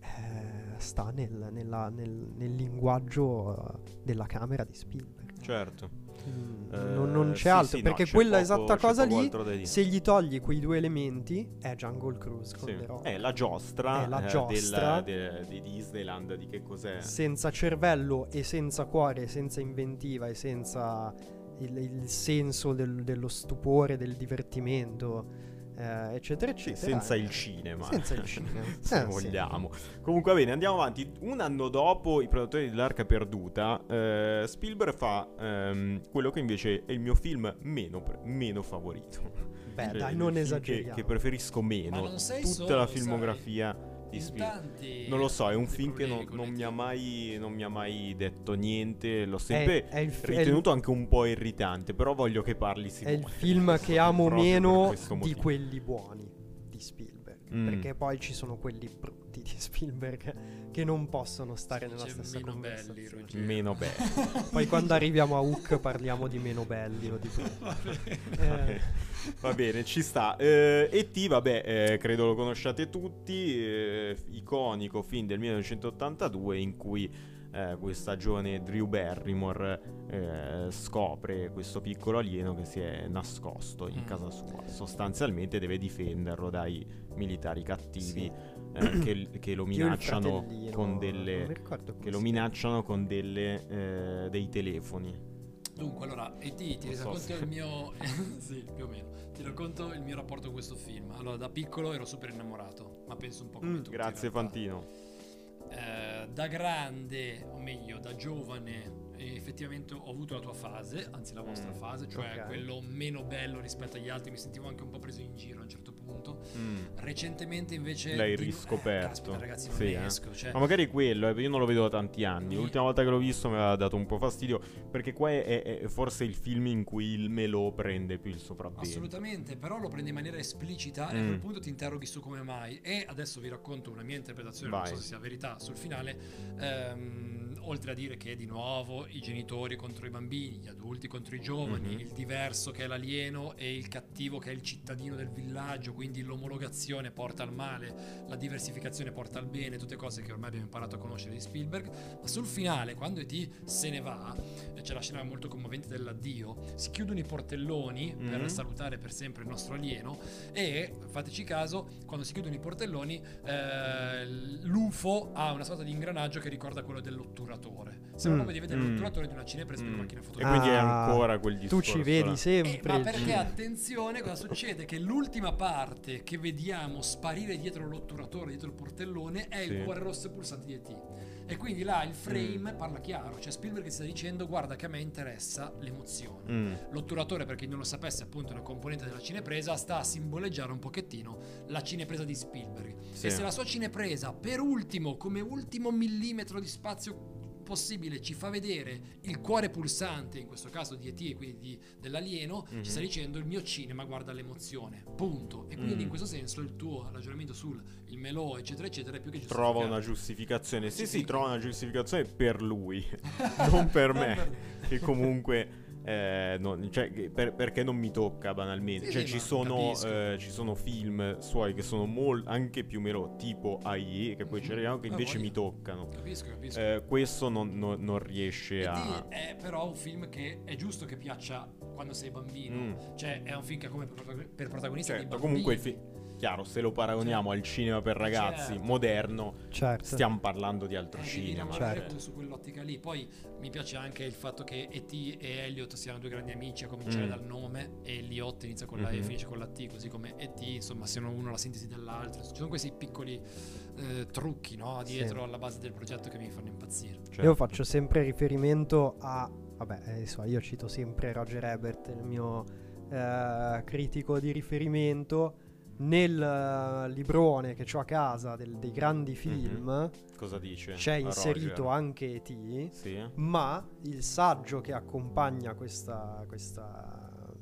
eh, sta nel, nella- nel- nel linguaggio eh, della camera di Spielberg. Certo. Mm, Eh, non, non c'è sì, altro sì, no, perché c'è quella poco- esatta cosa lì se gli togli quei due elementi è Jungle Cruise con Sì. The Rock. È la giostra, È la eh, giostra. del- de- di Disneyland, di che cos'è? senza cervello e senza cuore, senza inventiva e senza il, il senso del- dello stupore, del divertimento, eh, eccetera, Sì, eccetera. senza eh, il cinema. Senza il cinema. se sì. vogliamo. Comunque, va bene, andiamo avanti. Un anno dopo i produttori dell'Arca Perduta, eh, Spielberg fa ehm, quello che invece è il mio film meno, pre- meno favorito. Beh, Cioè, dai, non esageriamo. Che, che preferisco meno. Tutta solo, la sai, filmografia di Spielberg. tanti Non lo so, è un film che non, non mi mai, non mi ha mai detto niente. L'ho sempre è fi- è il- ritenuto anche un po' irritante. Però voglio che parli È il Simone. film che amo meno di quelli buoni di Spielberg. Mm. Perché poi ci sono quelli brutti di Spielberg che non possono stare nella stessa meno belli. Ruggero. Meno bello. Poi quando arriviamo a Hook parliamo di meno belli o di Eh, Va bene, ci sta. Eh, E.T., vabbè, eh, credo lo conosciate tutti, eh, iconico film del 1982 in cui eh, questa giovane Drew Barrymore eh, scopre questo piccolo alieno che si è nascosto in Mm. casa sua. Sostanzialmente deve difenderlo dai militari cattivi eh, che, che lo minacciano con delle... Che lo si minacciano con delle, eh, dei telefoni. Dunque, allora, e ti, ti Non so racconto se- il mio. sì, più o meno. Ti racconto il mio rapporto con questo film. Allora, da piccolo ero super innamorato, ma penso un po' come Mm, tutti. Grazie. Fantino. Eh, da grande, o meglio, da giovane, eh, effettivamente ho avuto la tua fase, anzi la vostra Mm, fase, cioè ok. quello meno bello rispetto agli altri. Mi sentivo anche un po' preso in giro a un certo punto. Mm. Recentemente invece. L'hai di- riscoperto. Eh, caspita, ragazzi, non Sì, eh. Cioè, Ma magari quello, eh, io non lo vedo da tanti anni. Mi- L'ultima volta che l'ho visto mi aveva dato un po' fastidio. Perché qua è, è- è forse il film in cui il melò prende più il sopravvento. Assolutamente, però lo prende in maniera esplicita e a Mm. quel punto ti interroghi su come mai. E adesso vi racconto una mia interpretazione, Vai. non so se sia verità, sul finale. Ehm, oltre a dire che di nuovo i genitori contro i bambini, gli adulti contro i giovani, Mhm. il diverso che è l'alieno e il cattivo che è il cittadino del villaggio, quindi l'omologazione porta al male, la diversificazione porta al bene, tutte cose che ormai abbiamo imparato a conoscere di Spielberg. Ma sul finale, quando E.T. se ne va, c'è la scena molto commovente dell'addio, si chiudono i portelloni Mhm. per salutare per sempre il nostro alieno e fateci caso, quando si chiudono i portelloni, eh, l'UFO ha una sorta di ingranaggio che ricorda quello dell'otturatore. Sembra Mm. proprio di vedere Mm. L'otturatore di una cinepresa per Mm. una macchina E fotografica. quindi è Ah, ancora quel Tu discorso. ci vedi là. Eh, sempre ma il perché attenzione, cosa succede? Che l'ultima parte che vediamo sparire dietro l'otturatore, dietro il portellone, è Sì. il cuore rosso e pulsante di E.T. E quindi là il frame parla chiaro, cioè Spielberg sta dicendo guarda che a me interessa l'emozione. Mm. L'otturatore, per chi non lo sapesse, è appunto una componente della cinepresa, sta a simboleggiare un pochettino la cinepresa di Spielberg. Sì. E se la sua cinepresa, per ultimo, come ultimo millimetro di spazio possibile, ci fa vedere il cuore pulsante, in questo caso di E.T. e quindi di- dell'alieno, Mhm. ci sta dicendo il mio cinema guarda l'emozione, punto. E quindi Mm. in questo senso il tuo ragionamento sul il melò, eccetera, eccetera, è più che Trova giustificato. una giustificazione. Sì, Sì, sì, sì. trova una giustificazione per lui, non per Non me. per me. che comunque. Eh, non- cioè, per- perché non mi tocca banalmente. Sì, cioè, sì, ci sono, eh, ci sono film suoi che sono mol- anche più melo, tipo AI, che poi ci Mhm. arriviamo, che Ah, invece mi toccano. Capisco, capisco. Eh, questo non, non- non riesce E.T. a. è però un film che è giusto che piaccia quando sei bambino. Mm. Cioè, è un film che ha come per protagonista Certo, comunque il bambini. Chiaro, se lo paragoniamo al cinema per ragazzi Certo. moderno, Certo. stiamo parlando di altro Eh, cinema. certo. su quell'ottica lì. Poi mi piace anche il fatto che E.T. e Elliot siano due grandi amici, a cominciare Mm. dal nome, e Elliot inizia con la E e Mhm. finisce con la T, così come E.T. insomma siano uno la sintesi dell'altro. Ci sono questi piccoli eh, trucchi no, dietro Sì. alla base del progetto che mi fanno impazzire. Certo. Io faccio sempre riferimento a. Vabbè, eh, so, io cito sempre Roger Ebert, il mio eh, critico di riferimento. Nel eh, librone che ho a casa del- dei grandi film Cosa dice? c'è Mhm. a inserito Roger? anche E.T. Sì. ma il saggio che accompagna questa, questa,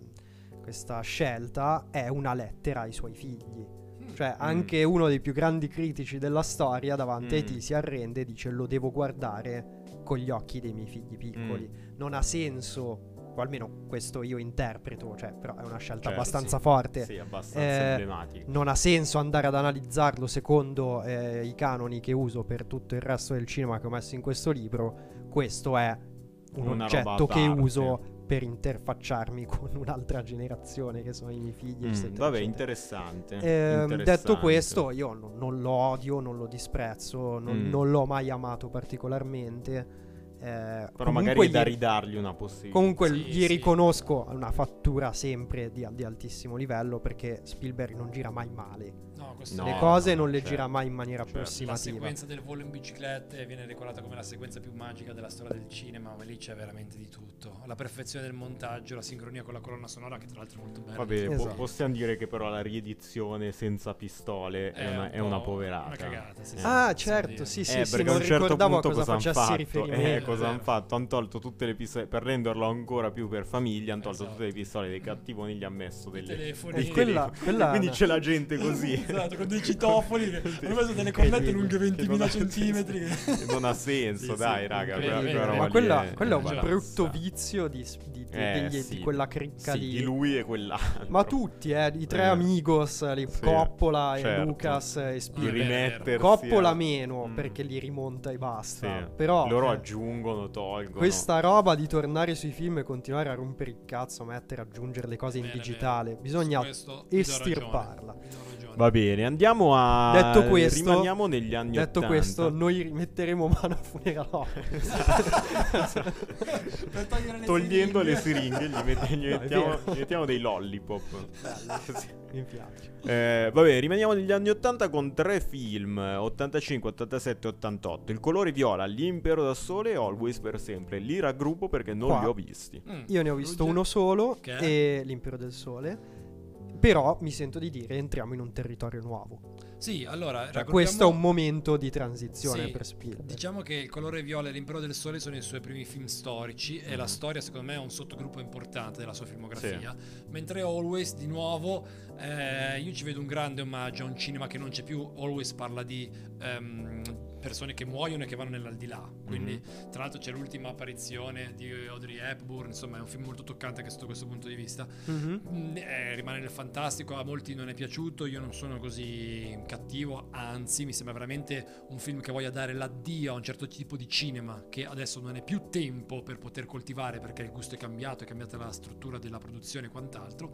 questa scelta è una lettera ai suoi figli. Mm. Cioè, anche uno dei più grandi critici della storia davanti a Mm. E.T. si arrende e dice: Lo devo guardare con gli occhi dei miei figli piccoli. Mm. Non ha senso o almeno questo io interpreto, cioè, però è una scelta Certo, abbastanza sì. forte. Sì, abbastanza Eh, emblematico. Non ha senso andare ad analizzarlo secondo eh, i canoni che uso per tutto il resto del cinema che ho messo in questo libro. Questo è un Una oggetto che parte. uso per interfacciarmi con un'altra generazione che sono i miei figli. Mm, eccetera, vabbè, eccetera. interessante. Ehm, interessante. detto questo, io non, non lo odio, non lo disprezzo, non, Mm. non l'ho mai amato particolarmente. Eh, Però comunque magari è da gli- ridargli una possibilità. Comunque Sì, gli sì. riconosco una fattura sempre di, di altissimo livello perché Spielberg non gira mai male. No, questo No, le cose no, non le certo, gira mai in maniera certo. La approssimativa. sequenza del volo in biciclette viene ricordata come la sequenza più magica della storia del cinema, ma lì c'è veramente di tutto. La perfezione del montaggio, la sincronia con la colonna sonora, che tra l'altro è molto bella. Vabbè, po- Esatto. possiamo dire che però la riedizione senza pistole è, una, un è una po' poverata. una cagata, sì, Eh. sì. Ah, certo, sì, sì, eh, sì, perché non a un certo ricordavo a punto cosa cosa hanno facessi fatto? riferimento. Eh, cosa hanno fatto? Hanno tolto tutte le pistole per renderlo ancora più per famiglia. Hanno tolto Esatto. tutte le pistole dei cattivoni. Gli ha messo I delle. telefoni. E dei quella- telefoni. quella è Quindi c'è la gente così. Esatto, con dei citofoni che hanno preso delle cornette lunghe Che non 20.000 ha centimetri. Non ha senso, Sì, dai, sì, raga. Ma quella, è- quello è è un brutto vizio di, di- di- Eh, degli- sì. di quella cricca Sì, di... di lui e quell'altro. Ma tutti, eh, i tre Eh. amigos, lì, Sì, Coppola e certo. Lucas e rimettersi. Coppola a- meno Mm. perché li rimonta e basta. Sì. Però loro eh, aggiungono, tolgono. questa roba di tornare sui film e continuare a rompere il cazzo, mettere, aggiungere le cose in digitale, bisogna estirparla. Va bene, andiamo a. Detto questo- rimaniamo negli anni Detto 80. questo, noi rimetteremo mano a le Togliendo le siringhe. gli, met- gli No, mettiamo, gli mettiamo dei lollipop. Bello, mi piace. Eh, vabbè, rimaniamo negli anni 80 con tre film: 85, 87 88. Il colore viola, L'impero da sole e Always per sempre. Li raggruppo perché non Qua. li ho visti. Mm. Io ne ho visto uno solo, è? e l'Impero del Sole. Però mi sento di dire entriamo in un territorio nuovo. Sì, allora, Cioè, questo è un momento di transizione Sì, per Spielberg. Diciamo che Il colore viola e l'Impero del Sole sono i suoi primi film storici e la Mhm. storia secondo me è un sottogruppo importante della sua filmografia. Mentre Always, di nuovo, eh, io ci vedo un grande omaggio a un cinema che non c'è più. Always parla di ehm, persone che muoiono e che vanno nell'aldilà. Quindi, tra l'altro, c'è l'ultima apparizione di Audrey Hepburn. Insomma, è un film molto toccante anche sotto questo punto di vista. Mhm. Mm, eh, rimane nel fantastico, a molti non è piaciuto, io non sono così cattivo, anzi mi sembra veramente un film che voglia dare l'addio a un certo tipo di cinema che adesso non è più tempo per poter coltivare perché il gusto è cambiato, è cambiata la struttura della produzione e quant'altro.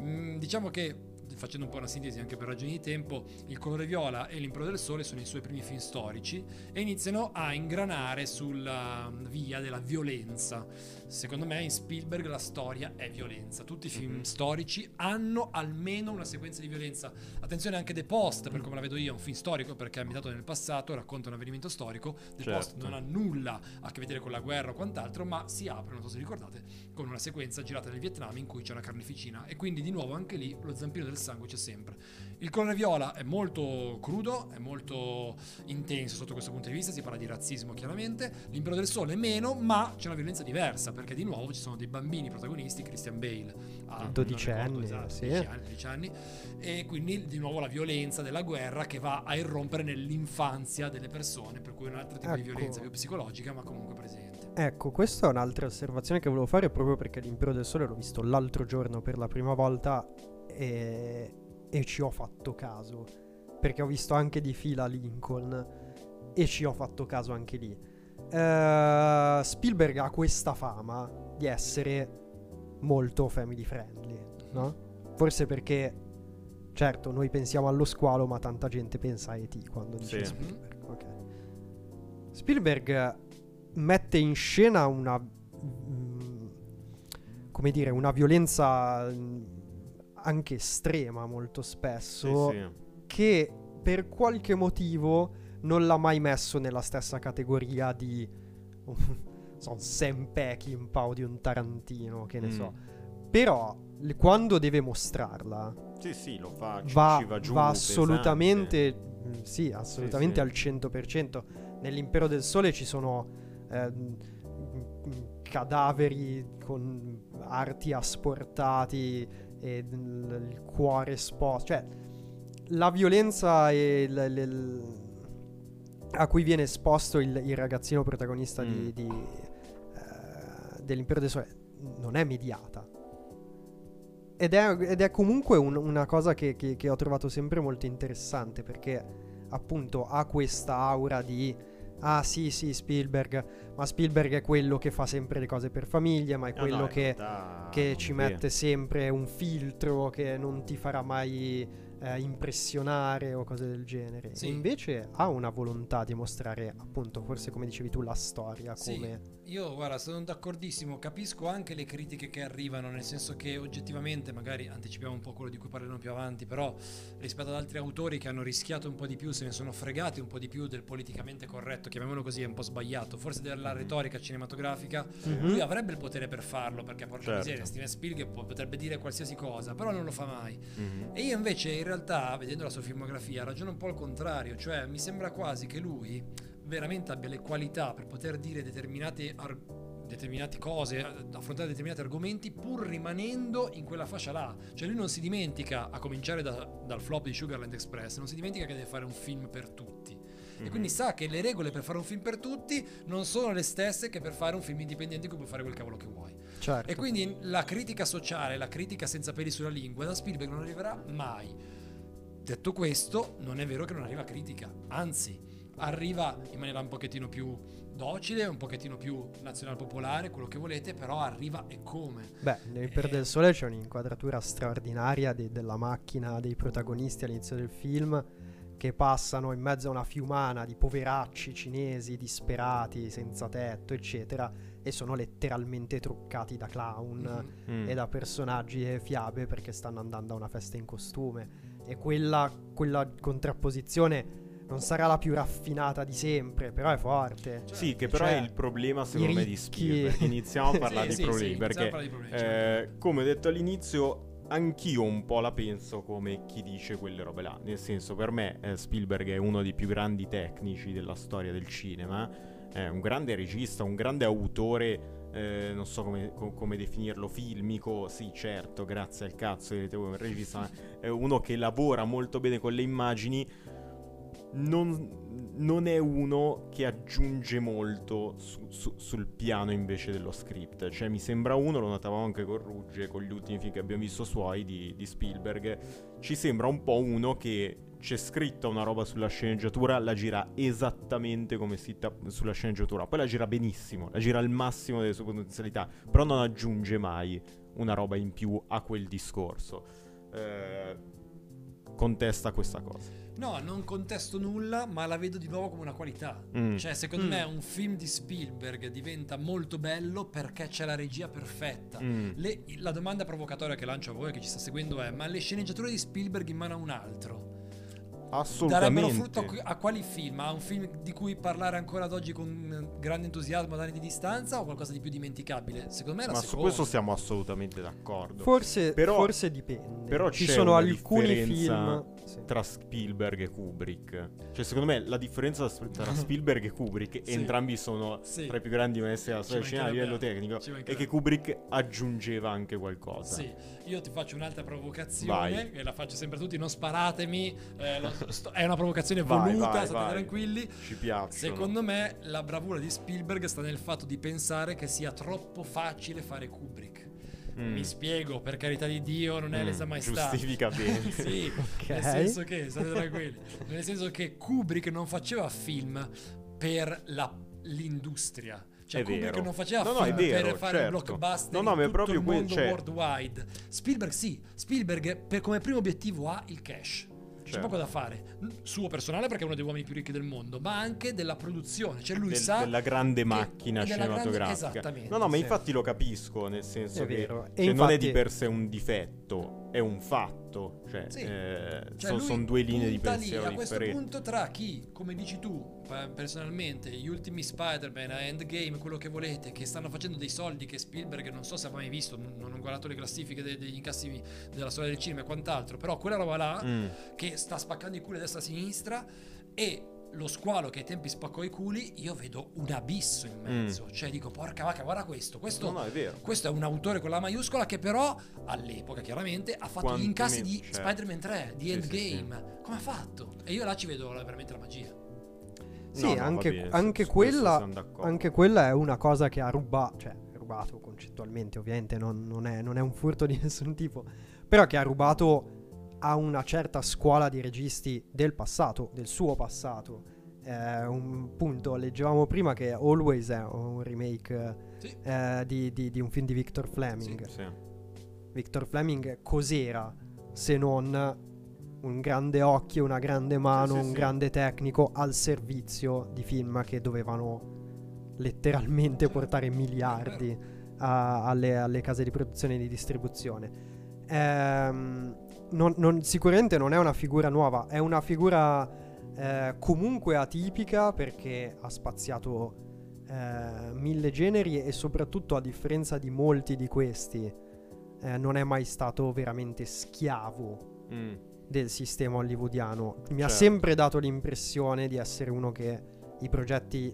Mm, diciamo che facendo un po' una sintesi anche per ragioni di tempo, Il colore viola e L'Impero del Sole sono i suoi primi film storici e iniziano a ingranare sulla via della violenza. Secondo me in Spielberg la storia è violenza. Tutti i film Mhm. storici hanno almeno una sequenza di violenza. Attenzione anche The Post, per come la vedo io, è un film storico perché è ambientato nel passato, racconta un avvenimento storico. The Certo. Post non ha nulla a che vedere con la guerra o quant'altro, ma si apre, non so se ricordate, con una sequenza girata nel Vietnam in cui c'è una carneficina e quindi di nuovo anche lì lo zampino del sangue c'è sempre. Il colore viola è molto crudo, è molto intenso sotto questo punto di vista, si parla di razzismo chiaramente, l'impero del sole è meno, ma c'è una violenza diversa perché di nuovo ci sono dei bambini protagonisti, Christian Bale ha non 12 ricordo anni, esatto, sì. 10 anni, 13 anni e quindi di nuovo la violenza della guerra che va a irrompere nell'infanzia delle persone, per cui un altro tipo di Ecco. violenza più psicologica ma comunque presente. Ecco, questa è un'altra osservazione che volevo fare proprio perché l'Impero del Sole l'ho visto l'altro giorno per la prima volta e, e ci ho fatto caso. Perché ho visto anche di fila Lincoln e ci ho fatto caso anche lì. Eh, Spielberg ha questa fama di essere molto family friendly, no? Forse perché, certo, noi pensiamo allo squalo, ma tanta gente pensa a E.T. quando dice Sì. Spielberg. ok. Spielberg mette in scena una mm, come dire una violenza mm, anche estrema molto Sì, spesso sì. che per qualche motivo non l'ha mai messo nella stessa categoria di so, un Sam Peckinpah o di un Tarantino che ne Mm. so però l- quando deve mostrarla Sì, sì, lo fa. ci- va, ci va giù. va pesante. assolutamente mm, sì assolutamente sì. al 100% nell'impero del sole ci sono eh, cadaveri con arti asportati e il, il cuore esposto cioè la violenza e il- il- il- a cui viene esposto il, il ragazzino protagonista di, Mm. di, eh, dell'impero del sole non è mediata. Ed è, ed è comunque un, una cosa che, che, che ho trovato sempre molto interessante perché appunto ha questa aura di ah sì sì Spielberg, ma Spielberg è quello che fa sempre le cose per famiglia, ma è quello no, no, che, che ci mette sempre un filtro che non ti farà mai eh, impressionare o cose del genere. Sì. invece ha una volontà di mostrare, appunto, forse come dicevi tu, la storia. Come... Io, guarda, sono d'accordissimo. Capisco anche le critiche che arrivano, nel senso che oggettivamente, magari anticipiamo un po' quello di cui parleremo più avanti, però rispetto ad altri autori che hanno rischiato un po' di più, se ne sono fregati un po' di più del politicamente corretto, chiamiamolo così, è un po' sbagliato, forse della retorica cinematografica, mm-hmm. lui avrebbe il potere per farlo, perché porca certo. miseria, Steven Spielberg potrebbe dire qualsiasi cosa, però non lo fa mai. Mm-hmm. E io invece in realtà, vedendo la sua filmografia, ragiono un po' al contrario, cioè mi sembra quasi che lui veramente abbia le qualità per poter dire determinate, ar- determinate cose, affrontare determinati argomenti, pur rimanendo in quella fascia là. Cioè lui non si dimentica, a cominciare da, dal flop di Sugarland Express, non si dimentica che deve fare un film per tutti. Mm-hmm. E quindi sa che le regole per fare un film per tutti non sono le stesse che per fare un film indipendente in cui puoi fare quel cavolo che vuoi. Certo. E quindi la critica sociale, la critica senza peli sulla lingua da Spielberg non arriverà mai. Detto questo, non è vero che non arriva critica, anzi, arriva in maniera un pochettino più docile, un pochettino più nazional-popolare, quello che volete, però arriva e come. Beh, nel Per del Sole c'è un'inquadratura straordinaria de- della macchina dei protagonisti all'inizio del film che passano in mezzo a una fiumana di poveracci cinesi disperati, senza tetto, eccetera, e sono letteralmente truccati da clown mm-hmm. e da personaggi e fiabe perché stanno andando a una festa in costume. E quella, quella contrapposizione non sarà la più raffinata di sempre, però è forte. Cioè, sì, che però cioè, è il problema secondo me di Spielberg. Iniziamo a parlare sì, di problemi, sì, perché di problemi, eh, certo. come ho detto all'inizio anch'io un po' la penso come chi dice quelle robe là. Nel senso, per me eh, Spielberg è uno dei più grandi tecnici della storia del cinema, è un grande regista, un grande autore. Eh, non so come, co- come, definirlo, filmico, sì certo, grazie al cazzo, un regista, è uno che lavora molto bene con le immagini, non, non è uno che aggiunge molto su, su, sul piano invece dello script. Cioè, mi sembra uno, lo notavamo anche con Rugge, con gli ultimi film che abbiamo visto suoi di, di Spielberg. Ci sembra un po' uno che c'è scritta una roba sulla sceneggiatura, la gira esattamente come scritta sulla sceneggiatura. Poi la gira benissimo, la gira al massimo delle sue potenzialità, però non aggiunge mai una roba in più a quel discorso. Eh, contesta questa cosa. No, non contesto nulla, ma la vedo di nuovo come una qualità. Mm. Cioè, secondo mm. me un film di Spielberg diventa molto bello perché c'è la regia perfetta. Mm. Le, la domanda provocatoria che lancio a voi che ci sta seguendo è: ma le sceneggiature di Spielberg in mano a un altro? Assolutamente. Darebbero frutto a, quali film? A un film di cui parlare ancora ad oggi con grande entusiasmo ad anni di distanza o qualcosa di più dimenticabile? Secondo me è la Ma seconda. su questo siamo assolutamente d'accordo. Forse, però, forse dipende. Però ci sono alcuni film tra Spielberg e Kubrick. Cioè, secondo me la differenza tra Spielberg e Kubrick, sì. entrambi sono sì. tra i più grandi maestri della storia cinema a livello tecnico, è che Kubrick aggiungeva anche qualcosa. Sì, io ti faccio un'altra provocazione, vai. e la faccio sempre a tutti, non sparatemi, eh, sto, è una provocazione voluta, vai, state tranquilli. Ci piace. Secondo me la bravura di Spielberg sta nel fatto di pensare che sia troppo facile fare Kubrick. Mm. Mi spiego, per carità di Dio, non è mm. lesa maestà. Giustifica bene. sì, okay. nel senso che, state tranquilli, nel senso che Kubrick non faceva film per la, l'industria. Cioè, è Kubrick vero. non faceva no, film no, vero, per fare certo. blockbuster no, no, tutto proprio il mondo que- cioè... worldwide. Spielberg sì, Spielberg per, come primo obiettivo ha il cash c'è poco da fare. Suo personale perché è uno dei uomini più ricchi del mondo, ma anche della produzione. Cioè lui Del, sa della grande macchina cinematografica. Grande, esattamente. No, no, ma infatti lo capisco, nel senso è che cioè, infatti... non è di per sé un difetto, è un fatto. Cioè, sì. eh, cioè sono son due linee di pensiero lì, a questo punto tra chi, come dici tu, personalmente, gli ultimi Spider-Man a Endgame, quello che volete, che stanno facendo dei soldi che Spielberg non so se ha mai visto, non ho guardato le classifiche degli incassi della storia del cinema e quant'altro, però quella roba là mm. che sta spaccando i culi a destra e a sinistra e lo squalo che ai tempi spaccò i culi, io vedo un abisso in mezzo. Mm. Cioè dico, porca vacca, guarda questo. Questo, no, no, è questo, è un autore con la maiuscola che però all'epoca chiaramente ha fatto Quanti gli incassi di certo. Spider-Man 3, di sì, Endgame. Sì, sì. Come ha fatto? E io là ci vedo veramente la magia. Sì, no, anche, bene, anche, quella, anche, quella, è una cosa che ha rubato, cioè rubato concettualmente, ovviamente non, non, è, non è un furto di nessun tipo, però che ha rubato a una certa scuola di registi del passato, del suo passato. Eh, un punto, leggevamo prima che Always è un remake Sì. eh, di, di- di un film di Victor Fleming. Sì. Victor Fleming cos'era se non un grande occhio, una grande mano, Sì, sì, un sì. grande tecnico al servizio di film che dovevano letteralmente portare miliardi a- alle, alle case di produzione e di distribuzione. Ehm, non- non- sicuramente non è una figura nuova, è una figura eh, comunque atipica perché ha spaziato eh, mille generi e soprattutto a differenza di molti di questi eh, non è mai stato veramente schiavo Mm. Del sistema hollywoodiano. Mi ha Certo. sempre dato l'impressione di essere uno che i progetti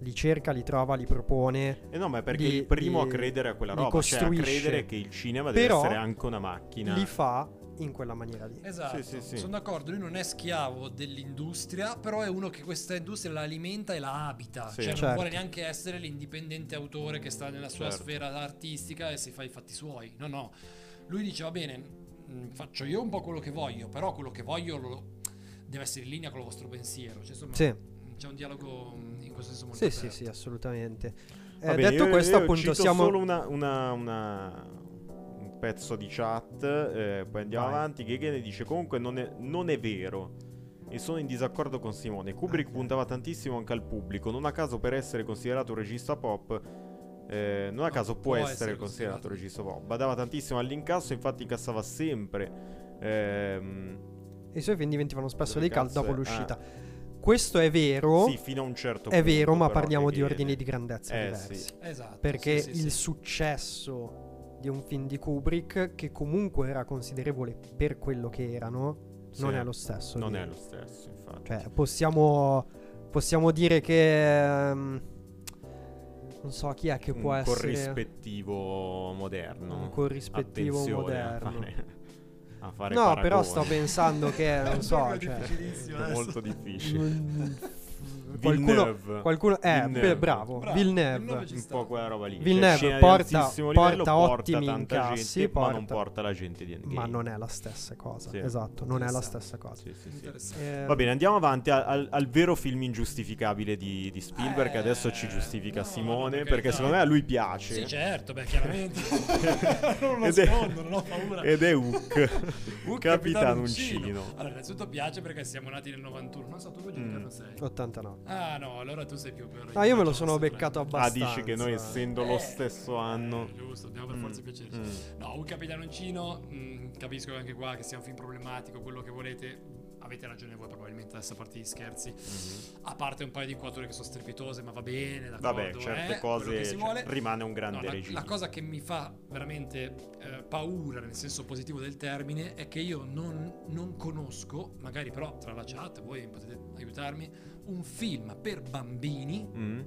li cerca, li trova, li propone. E no, ma è perché Li- il primo a li- credere a quella roba, cioè a costruisce. credere che il cinema Però deve essere anche una macchina. Li fa in quella maniera lì. Esatto, Sì, sì, sì. sono d'accordo, lui non è schiavo dell'industria, però è uno che questa industria la alimenta e la abita, Sì. cioè non Certo. vuole neanche essere l'indipendente autore che sta nella sua Certo. sfera artistica e si fa i fatti suoi, no no, lui dice va bene, mh, faccio io un po' quello che voglio, però quello che voglio lo- deve essere in linea con il vostro pensiero, cioè, insomma, Sì. c'è un dialogo mh, in questo senso molto Sì, sì, aperto. sì, assolutamente. Eh, Va bene, detto io- questo, io appunto, cito siamo. solo una, una- una- un pezzo di chat, eh, poi andiamo Vai. avanti. Che dice: Comunque, non è, non è vero. E sono in disaccordo con Simone. Kubrick Ok. puntava tantissimo anche al pubblico. Non a caso, per essere considerato un regista pop, eh, non a No, caso può, può essere, essere considerato regista pop. Badava tantissimo all'incasso, infatti, incassava sempre. ehm, I suoi film diventavano spesso dei cult è? dopo l'uscita. Questo è vero. sì, fino a un certo è punto. vero, ma parliamo di ordini viene. di grandezza Eh, diversi. sì. Esatto, Perché sì, sì, il sì. successo di un film di Kubrick, che comunque era considerevole per quello che erano, non è lo stesso. Non di- è lo stesso, infatti. Cioè, possiamo, possiamo dire che. ehm, non so chi è che può un essere. corrispettivo moderno. Un corrispettivo Attenzione a moderno. fare, a fare No, però paragoni. sto pensando che. Non so. Cioè, molto difficile. Mm, qualcuno. Villeneuve. Qualcuno. Eh, Villeneuve. bravo. Bravo, Villeneuve. Villeneuve un po' quella roba lì. Villeneuve Cioè, di porta- livello, porta porta ottimi tanta incassi, gente, ma non porta- porta la gente di Endgame. Ma non è la stessa cosa. Sì. Esatto, non è la stessa cosa. Sì, sì. Eh, Va bene, andiamo avanti al, al- al vero film ingiustificabile di, di Spielberg. Eh, Adesso ci giustifica no, Simone, per perché carità. secondo me a lui piace. Sì, certo, beh, chiaramente. non lo Ed è- nascondo, non ho paura. Ed è Hook, Capitano Uncino. Allora, innanzitutto piace perché siamo nati nel 91. Non so, tu che Mm. anno sei? 89. Ah, no, allora tu sei più per Ah, io me lo sono beccato Ah, abbastanza. dici che noi essendo lo Eh, stesso anno... Eh, giusto, dobbiamo per Mm, forza piacerci. mm. No, un capitanoncino, mm, capisco anche qua che sia un film problematico, quello che volete. Avete ragione voi probabilmente adesso a parte gli scherzi. Mhm. A parte un paio di inquadrature che sono strepitose, ma va bene, d'accordo. Vabbè, certe eh, cose che si cioè, vuole. rimane un grande No, la, regista. la cosa che mi fa veramente eh, paura nel senso positivo del termine è che io non, non conosco, magari però tra la chat voi potete aiutarmi, un film per bambini Mm.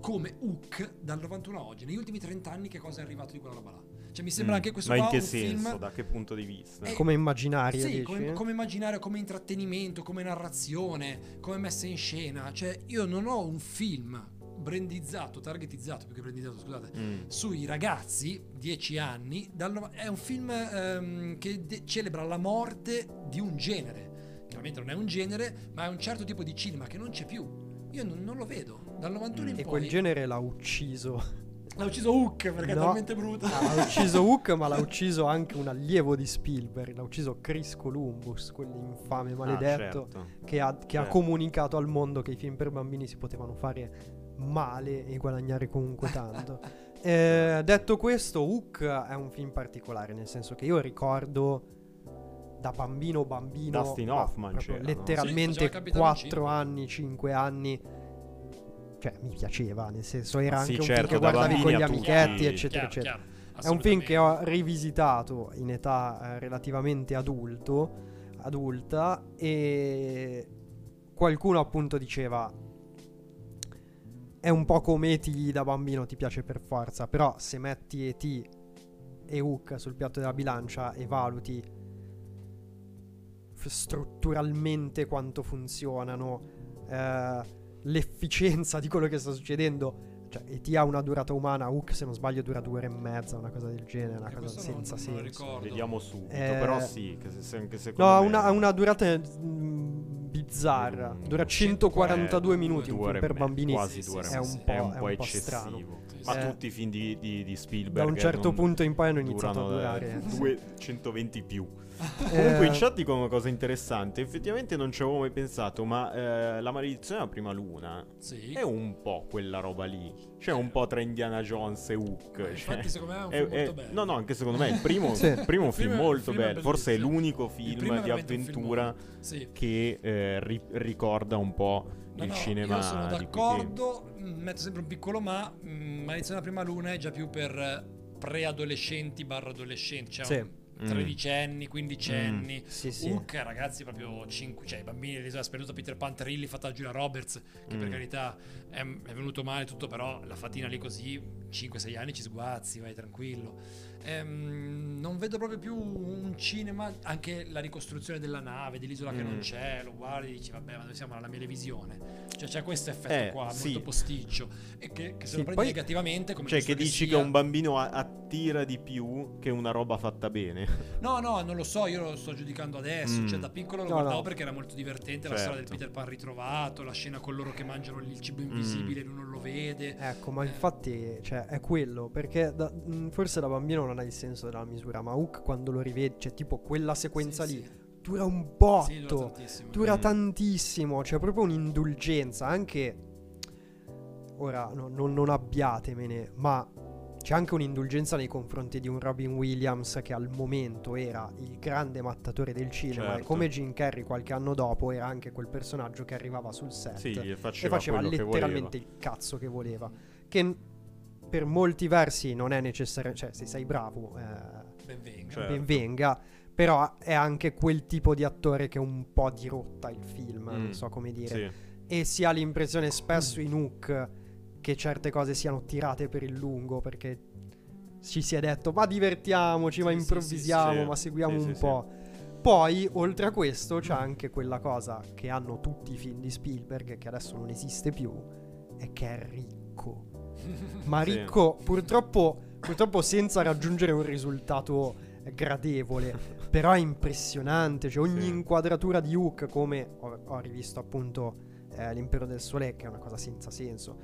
come Hook dal 91 a oggi. Negli ultimi 30 anni che cosa è arrivato di quella roba là? Cioè mi sembra Mm. anche questo Ma in qua che un senso? film... Da che punto di vista? Eh, Come immaginario, Sì, come, come immaginario, come intrattenimento, come narrazione, come messa in scena. Cioè, io non ho un film brandizzato, targetizzato, più che brandizzato, scusate, Mm. sui ragazzi, 10 anni. dal è un film ehm, che de- celebra la morte di un genere. Chiaramente non è un genere, ma è un certo tipo di cinema che non c'è più. Io non, non lo vedo. Dal 91 in E poi quel genere l'ha ucciso. l'ha ucciso Hook perché è No. talmente brutto. Ah, l'ha ucciso Hook, ma l'ha ucciso anche un allievo di Spielberg. L'ha ucciso Chris Columbus, quell'infame maledetto Ah, certo. che, ha, che ha Certo. comunicato al mondo che i film per bambini si potevano fare male e guadagnare comunque tanto. Eh, detto questo, Hook è un film particolare, nel senso che io ricordo da bambino bambino, Dustin ma Hoffman c'era, no? Sì, letteralmente Capitano 4 Uncino. anni, 5 anni. Cioè, mi piaceva, nel senso era Sì, anche un certo, film che da guardavi con gli tutti. amichetti, eccetera, Chiaro, eccetera. chiaro, È un film che ho rivisitato in età eh, relativamente adulto, adulta e qualcuno appunto diceva è un po' come E.T. da bambino ti piace per forza, però se metti E.T. e Hook sul piatto della bilancia e valuti f- strutturalmente quanto funzionano, eh, l'efficienza di quello che sta succedendo cioè, E.T. ha una durata umana, Hook se non sbaglio dura due ore e mezza, una cosa del genere, una Che cosa questo non- senza non lo senso. Vediamo subito, Eh, però sì, che se, se- anche No, secondo ha me- una, ha una durata mm, bizzarra, Mm, dura 142 142 minuti, un due film ore e per bambini quasi due ore sì, e è un po', è un è po' un po' eccessivo. strano. Sì, Ma sì. tutti i film di, di, di Spielberg Da un certo non- punto in poi hanno iniziato a eh, durare. due- 120 più. Comunque Eh, in chat dicono una cosa interessante. Effettivamente non ci avevo mai pensato, ma eh, la maledizione della prima luna Sì. è un po' quella roba lì. C'è un po' tra Indiana Jones e Hook. Ma cioè, infatti secondo me è un è- film è- molto bello. no, no, anche secondo me il primo, Sì. il primo Il film film è- molto il film è bello. Forse è l'unico Il film è di avventura Sì. che eh, ri- ricorda un po' No, il no, cinema io sono d'accordo, mm, metto sempre un piccolo ma, mm, Maledizione della prima luna è già più per eh, preadolescenti barra adolescenti, cioè Sì. un tredicenni, quindicenni. Sì, sì. Hook, ragazzi, proprio 5, cioè i bambini dell'isola sperduta, Peter Pan, Trilli, fatta da Giulia Roberts, che per Mm. carità è, è venuto male tutto, però la fatina lì così, 5-6 anni ci sguazzi, vai tranquillo. Ehm, non vedo proprio più un cinema, anche la ricostruzione della nave, dell'isola che non Mm. c'è, lo guardi e dici vabbè ma dove siamo alla televisione. Cioè c'è questo effetto Eh, qua, sì. molto posticcio, e che, che se Sì, lo prendi poi- negativamente come Cioè, che dici che sia- un bambino attira di più che una roba fatta bene. No, no, non lo so, io lo sto giudicando adesso. Mm. Cioè, da piccolo lo No, guardavo no. perché era molto divertente. La Certo. storia del Peter Pan ritrovato, la scena con loro che mangiano il cibo invisibile e lui non lo vede. Ecco, ma Eh. infatti cioè, è quello, perché da- mh, forse da bambino non hai il senso della misura, ma Hook quando lo rivedi, cioè tipo quella sequenza Sì, lì, sì. dura un botto, Sì, dura tantissimo. dura Mm. tantissimo, c'è proprio un'indulgenza, anche... Ora, no- non- non abbiatemene, ma c'è anche un'indulgenza nei confronti di un Robin Williams che al momento era il grande mattatore del cinema e Certo. come Jim Carrey qualche anno dopo era anche quel personaggio che arrivava sul set Sì, e e faceva, faceva letteralmente il cazzo che voleva. Che per molti versi non è necessario, cioè se sei bravo, eh, Ben venga. Certo. ben venga. Però è anche quel tipo di attore che un po' dirotta il film, Mm. non so come dire. Sì. E si ha l'impressione spesso in Hook che certe cose siano tirate per il lungo perché ci si è detto ma divertiamoci, ma Sì, sì, improvvisiamo, sì, sì. ma seguiamo un po'. Poi, oltre a questo, c'è anche quella cosa che hanno tutti i film di Spielberg, che adesso non esiste più, è che è ricco. Ma Sì. ricco, purtroppo, purtroppo senza raggiungere un risultato gradevole. Però è impressionante. Cioè, ogni Sì. inquadratura di Hook, come ho, ho rivisto appunto eh, L'Impero del Sole, che è una cosa senza senso.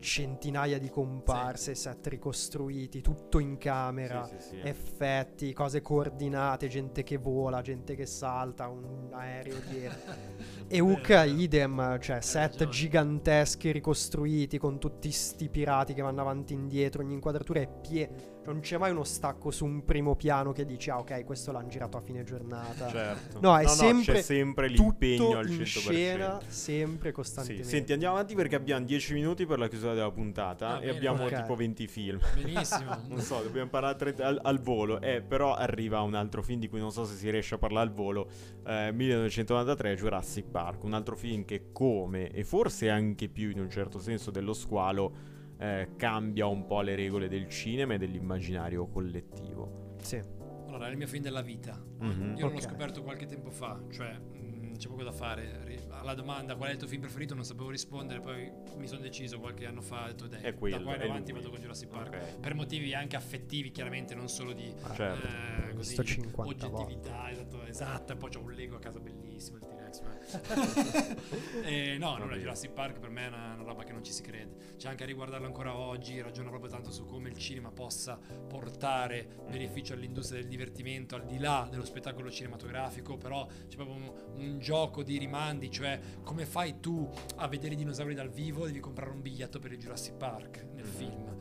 Centinaia di comparse, set ricostruiti, tutto in camera Sì, sì, sì. effetti, cose coordinate, gente che vola, gente che salta, un aereo dietro. E Hook idem, cioè set ragione. giganteschi ricostruiti con tutti sti pirati che vanno avanti e indietro, ogni inquadratura è piena. Non c'è mai uno stacco su un primo piano che dici, ah ok, questo l'hanno girato a fine giornata. Certo. No, è sempre c'è sempre l'impegno Tutto al 100%. in scena, sempre Sì, costantemente. senti, andiamo avanti perché abbiamo 10 minuti per la chiusura della puntata Ah, e bene, abbiamo ok. tipo 20 film. Benissimo. Non so, dobbiamo parlare al, al volo. Eh, però arriva un altro film di cui non so se si riesce a parlare al volo. Eh, 1993, Jurassic Park. Un altro film che, come e forse anche più in un certo senso dello squalo, eh, cambia un po' le regole del cinema e dell'immaginario collettivo. Sì. Allora, è il mio film della vita. Mhm. Io Ok. l'ho scoperto qualche tempo fa, cioè mh, c'è poco da fare. Alla domanda qual è il tuo film preferito non sapevo rispondere, poi mi sono deciso qualche anno fa, ho detto dai, È quello, da qua in è avanti vado con Jurassic Park. Ok. Per motivi anche affettivi, chiaramente, non solo di Certo. eh, così, Visto 50 oggettività, esatto, esatto, e poi c'ho un Lego a casa bellissimo, il T-Rex. ma- Eh, no, allora bene. Jurassic Park per me è una, una roba che non ci si crede. C'è anche a riguardarlo ancora oggi, ragiono proprio tanto su come il cinema possa portare beneficio all'industria del divertimento al di là dello spettacolo cinematografico, però c'è proprio un, un gioco di rimandi, cioè come fai tu a vedere i dinosauri dal vivo, devi comprare un biglietto per il Jurassic Park nel film.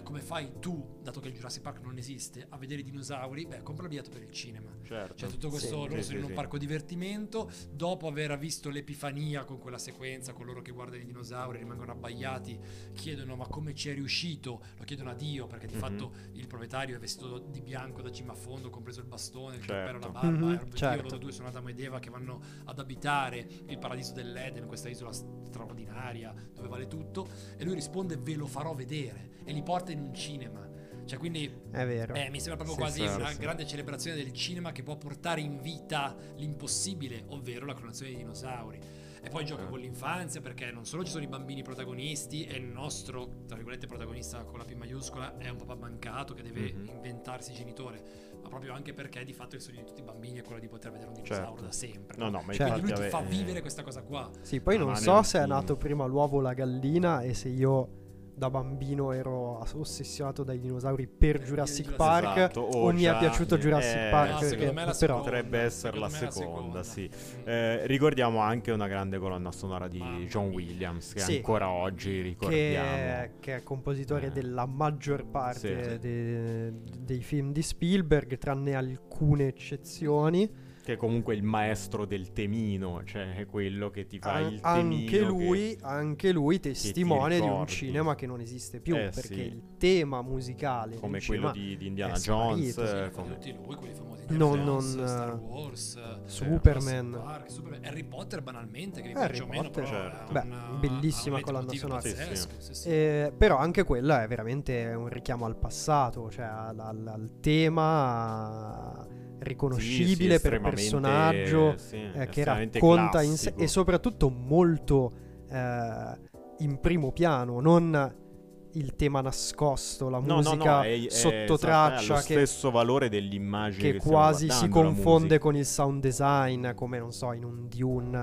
Eh, come fai tu, dato che il Jurassic Park non esiste, a vedere i dinosauri? Beh, compra il biglietto per il cinema. Certo. C'è tutto questo Sì, loro sì, sono in un sì. parco divertimento. Dopo aver visto l'epifania con quella sequenza, con loro che guardano i dinosauri, rimangono abbaiati, chiedono ma come ci è riuscito? Lo chiedono a Dio perché di Mhm. fatto il proprietario è vestito di bianco da cima a fondo, compreso il bastone, il Certo. cappello, la barba. Mhm, e Dio, certo. loro due sono Adamo ed Eva che vanno ad abitare il paradiso dell'Eden, questa isola straordinaria dove vale tutto. E lui risponde ve lo farò vedere e li porta in un cinema. Cioè quindi È vero. eh, mi sembra proprio Sì, quasi sì, una sì. grande celebrazione del cinema che può portare in vita l'impossibile, ovvero la clonazione dei dinosauri. E poi gioca Eh. con l'infanzia perché non solo ci sono i bambini protagonisti e il nostro, tra virgolette, protagonista con la P maiuscola è un papà mancato che deve Mhm. inventarsi genitore, ma proprio anche perché di fatto il sogno di tutti i bambini è quello di poter vedere un dinosauro Certo. da sempre. No, no, ma. Quindi lui ti fa vabbè, vivere eh, questa cosa qua. Sì, poi No, non so se è nato prima l'uovo o la gallina e se io da bambino ero ossessionato dai dinosauri per Per Jurassic Park Esatto, o, o mi è piaciuto Jurassic eh, Park no, perché- secondo me la però seconda. Potrebbe essere la seconda, seconda. sì. Eh, ricordiamo anche una grande colonna sonora di Mamma John. Williams che Sì. ancora oggi ricordiamo. che, che è compositore Eh. della maggior parte Sì. de- dei film di Spielberg, tranne alcune eccezioni. Che è comunque il maestro del temino, cioè è quello che ti fa An- il temino. anche, che- lui, anche lui testimone di un cinema che non esiste più, Eh, perché sì. il tema musicale come del quello di, di Indiana è Jones. sparito, sì, eh, Li come- tutti lui, quelli famosi Non- Indiana Jones, non, Star eh, Wars, eh, Superman. Park, Superman, Harry Potter banalmente che mi Harry piace o meno, Potter, però certo. Beh, una- bellissima ha un colonna sonora. Sì, sì, sì. Eh, però anche quella è veramente un richiamo al passato, cioè al, al- al tema riconoscibile Sì, sì, per personaggio sì, eh, che racconta in sé classico. e soprattutto molto eh, in primo piano, non il tema nascosto, la No, no, musica no, è, è- sotto esatto, lo che, stesso valore dell'immagine che che, quasi si confonde musica. con il sound design, come non so, in un Dune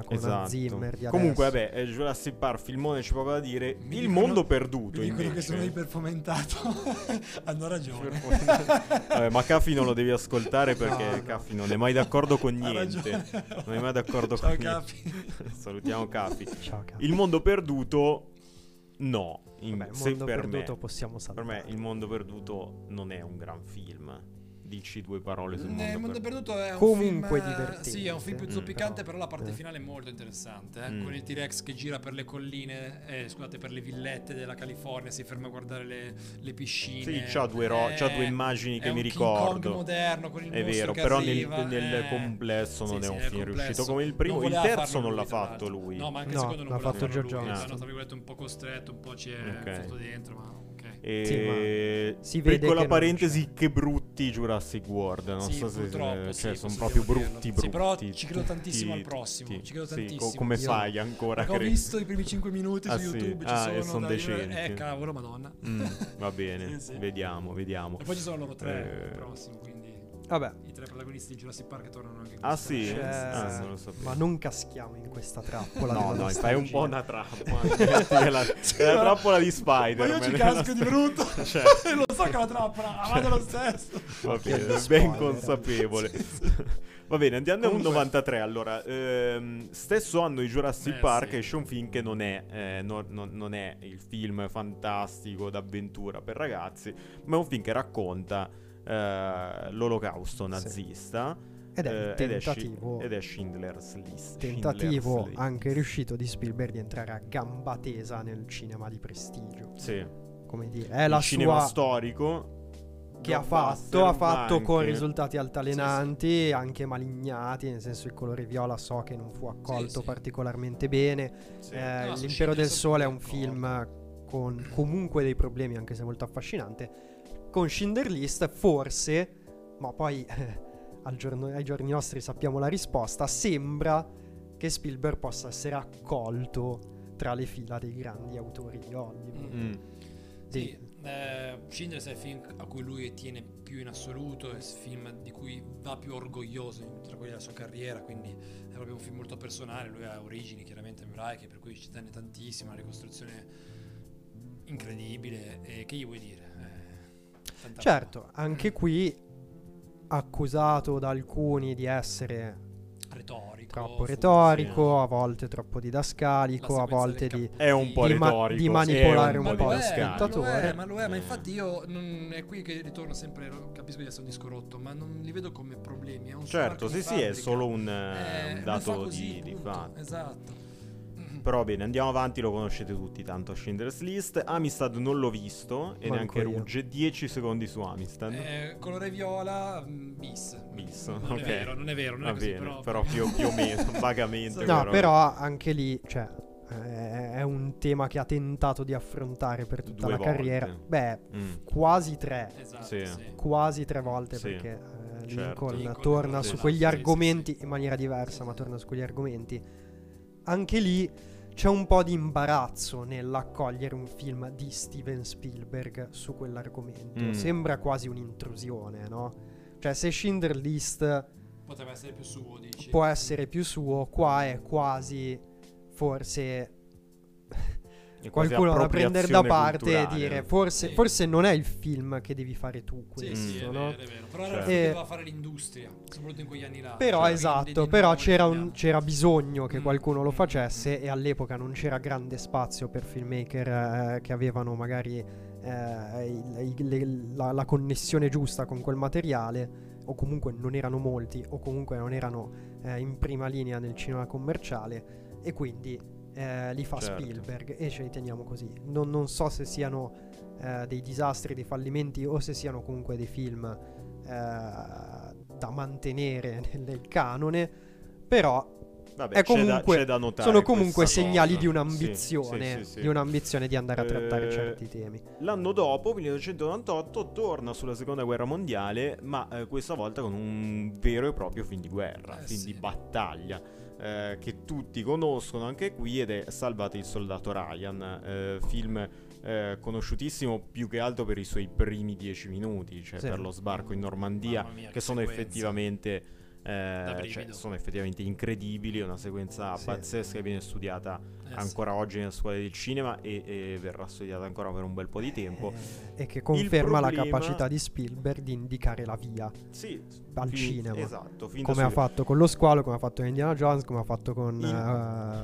eh, con Esatto. Zimmer di Comunque, vabbè, eh, Jurassic Park, filmone c'è poco da dire. Mi il dicono- mondo perduto, Mi dicono invece. che sono iperfomentato. Hanno ragione. Vabbè, ma Caffi non lo devi ascoltare perché No, no. Caffi non è mai d'accordo con niente. Non è mai d'accordo Ciao, con Capi. niente. Salutiamo Caffi. Ciao, caro. Il mondo perduto, no. In- Vabbè, se mondo per perduto me, possiamo per saltare. me il mondo perduto non è un gran film. Dici due parole sul Eh, mondo Il mondo perduto. perduto è un Comunque film, eh, divertente. Sì, è un film più Mm, zoppicante, però- però, la parte eh. finale è molto interessante. eh, Mm. Con il T-Rex che gira per le colline, eh, scusate, per le villette della California, si ferma a guardare le, le piscine. Sì, c'ha due, ro- Eh, c'ha due immagini è che un mi King Kong ricordo. moderno con il È vero, che però arriva, nel, nel eh. complesso non Sì, è sì, un nel film complesso. riuscito come il primo. Il terzo non l'ha fatto lui. No, ma anche il secondo non l'ha fatto. Johnson. L'hanno, tra virgolette, un po' costretto, un po' ci è Ok. fatto dentro, ma. E Sì, ma si vede piccola che parentesi, che brutti Jurassic World. Non Sì, so se cioè, sì, sono proprio brutti, dirlo. brutti. Sì, però ci credo tantissimo al prossimo, tutti. ci credo Sì, tantissimo. co- come Io- fai ancora ho visto i primi 5 minuti Ah, su sì? YouTube, ci Ah, sono, e son da dire- decenti. Eh, cavolo, madonna. Mm, va bene, Sì, sì. vediamo, vediamo. E poi ci sono loro tre Eh. il prossimo, quindi Vabbè, i tre protagonisti di Jurassic Park tornano anche in Ah, sì? cioè, Ah, non lo sapevo. ma non caschiamo in questa trappola. No, no, fai un po' una trappola. è la, è la trappola di Spider. Ma io ci casco di brutto. Cioè, lo so che è una trappola, ma vado lo stesso. Va bene, ben consapevole. Va bene, andiamo Comunque- al 93. Allora, ehm, stesso anno di Jurassic Eh, Park sì. esce un film che non è, eh, no- no- non è il film fantastico d'avventura per ragazzi, ma è un film che racconta eh, l'olocausto Sì. nazista. Ed è eh, ed è ed è Schindler's List. tentativo Schindler's List. anche riuscito di Spielberg di entrare a gamba tesa nel cinema di prestigio. Sì. Come dire, è il la cinema sua storico. che ha fatto, ha fatto con anche- risultati altalenanti, anche malignati, nel senso il colore viola so che non fu accolto sì. particolarmente bene. Sì. Eh, No, L'impero del sole è un d'accordo. film con comunque dei problemi, anche se molto affascinante. Con Schindler List, forse, ma poi eh, al giorno- ai giorni nostri sappiamo la risposta. Sembra che Spielberg possa essere accolto tra le fila dei grandi autori di Hollywood. Mm. Sì, eh, Schindler's è il film a cui lui tiene più in assoluto, è il film di cui va più orgoglioso tra quelli della sua carriera, quindi è proprio un film molto personale, lui ha origini chiaramente ebraiche, per cui ci tenne tantissimo, una ricostruzione incredibile, e che gli vuoi dire? Eh, tanta Certo, anche qui accusato da alcuni di essere retorico, troppo retorico, a volte troppo didascalico, a volte di... È un po' Di ma- retorico. di manipolare è un ma po' lo spettatore. ma lo è, ma Eh. infatti io non, è qui che ritorno sempre, capisco di essere un disco rotto, ma non li vedo come problemi, è un Certo, sì, sì, è solo un, Eh, eh, un lui dato così, di, di fatto. Esatto. Però bene, andiamo avanti, lo conoscete tutti tanto Schindler's List. Amistad non l'ho visto e Manco neanche io. Rugge. 10 secondi su Amistad. Eh, colore viola, mm, bis. Bis, Non ok. è vero, non è vero, non Va è così, bene, però... però, più, più o meno, vagamente. No, però anche lì, cioè, eh, è un tema che ha tentato di affrontare per tutta Due la volte. carriera. Beh, Mm, quasi tre, Esatto, Sì. sì. quasi tre volte Sì, perché eh, certo. Lincoln Lincoln, torna su quegli argomenti in maniera diversa, ma torna su quegli argomenti. anche lì c'è un po' di imbarazzo nell'accogliere un film di Steven Spielberg su quell'argomento. Mm. Sembra quasi un'intrusione, no? Cioè, se Schindler List Poteva essere più suo, dici. può essere più suo, qua è quasi forse qualcuno da prendere da parte e dire forse, Sì. forse non è il film che devi fare tu Sì, questo, sì, è no? vero, è vero. Però era il film che Eh, doveva fare l'industria, soprattutto in quegli anni là. Però Cioè, esatto, però c'era, un- c'era bisogno che Mm, qualcuno lo mm, facesse mm. e all'epoca non c'era grande spazio per filmmaker eh, che avevano magari eh, il- il- le- la, la connessione giusta con quel materiale o comunque non erano molti o comunque non erano eh, in prima linea nel cinema commerciale e quindi eh, li fa Certo. Spielberg e ce li teniamo così. Non, non so se siano eh, dei disastri, dei fallimenti o se siano comunque dei film eh, da mantenere nel, nel canone, però Vabbè, è c'è da- comunque- c'è da notare sono comunque segnali cosa. di un'ambizione, sì, sì, sì. di un'ambizione di andare a trattare Eh, certi temi. L'anno dopo, 1998, torna sulla seconda guerra mondiale, ma eh, questa volta con un vero e proprio film di guerra, Eh, film di battaglia, eh, che tutti conoscono anche qui ed è Salvate il soldato Ryan, eh, film eh, conosciutissimo più che altro per i suoi primi dieci minuti, cioè Sì. per lo sbarco in Normandia, mia, che che sono sequenza. effettivamente... eh, cioè, sono effettivamente incredibili, è una sequenza Sì. pazzesca che viene studiata Eh, sì. ancora oggi nelle scuole del cinema e, e verrà studiata ancora per un bel po' di tempo. Eh, e che conferma la problema- capacità di Spielberg di indicare la via Sì, al fin- cinema. Esatto, come ha subito. fatto con lo squalo, come ha fatto con Indiana Jones, come ha fatto con Il-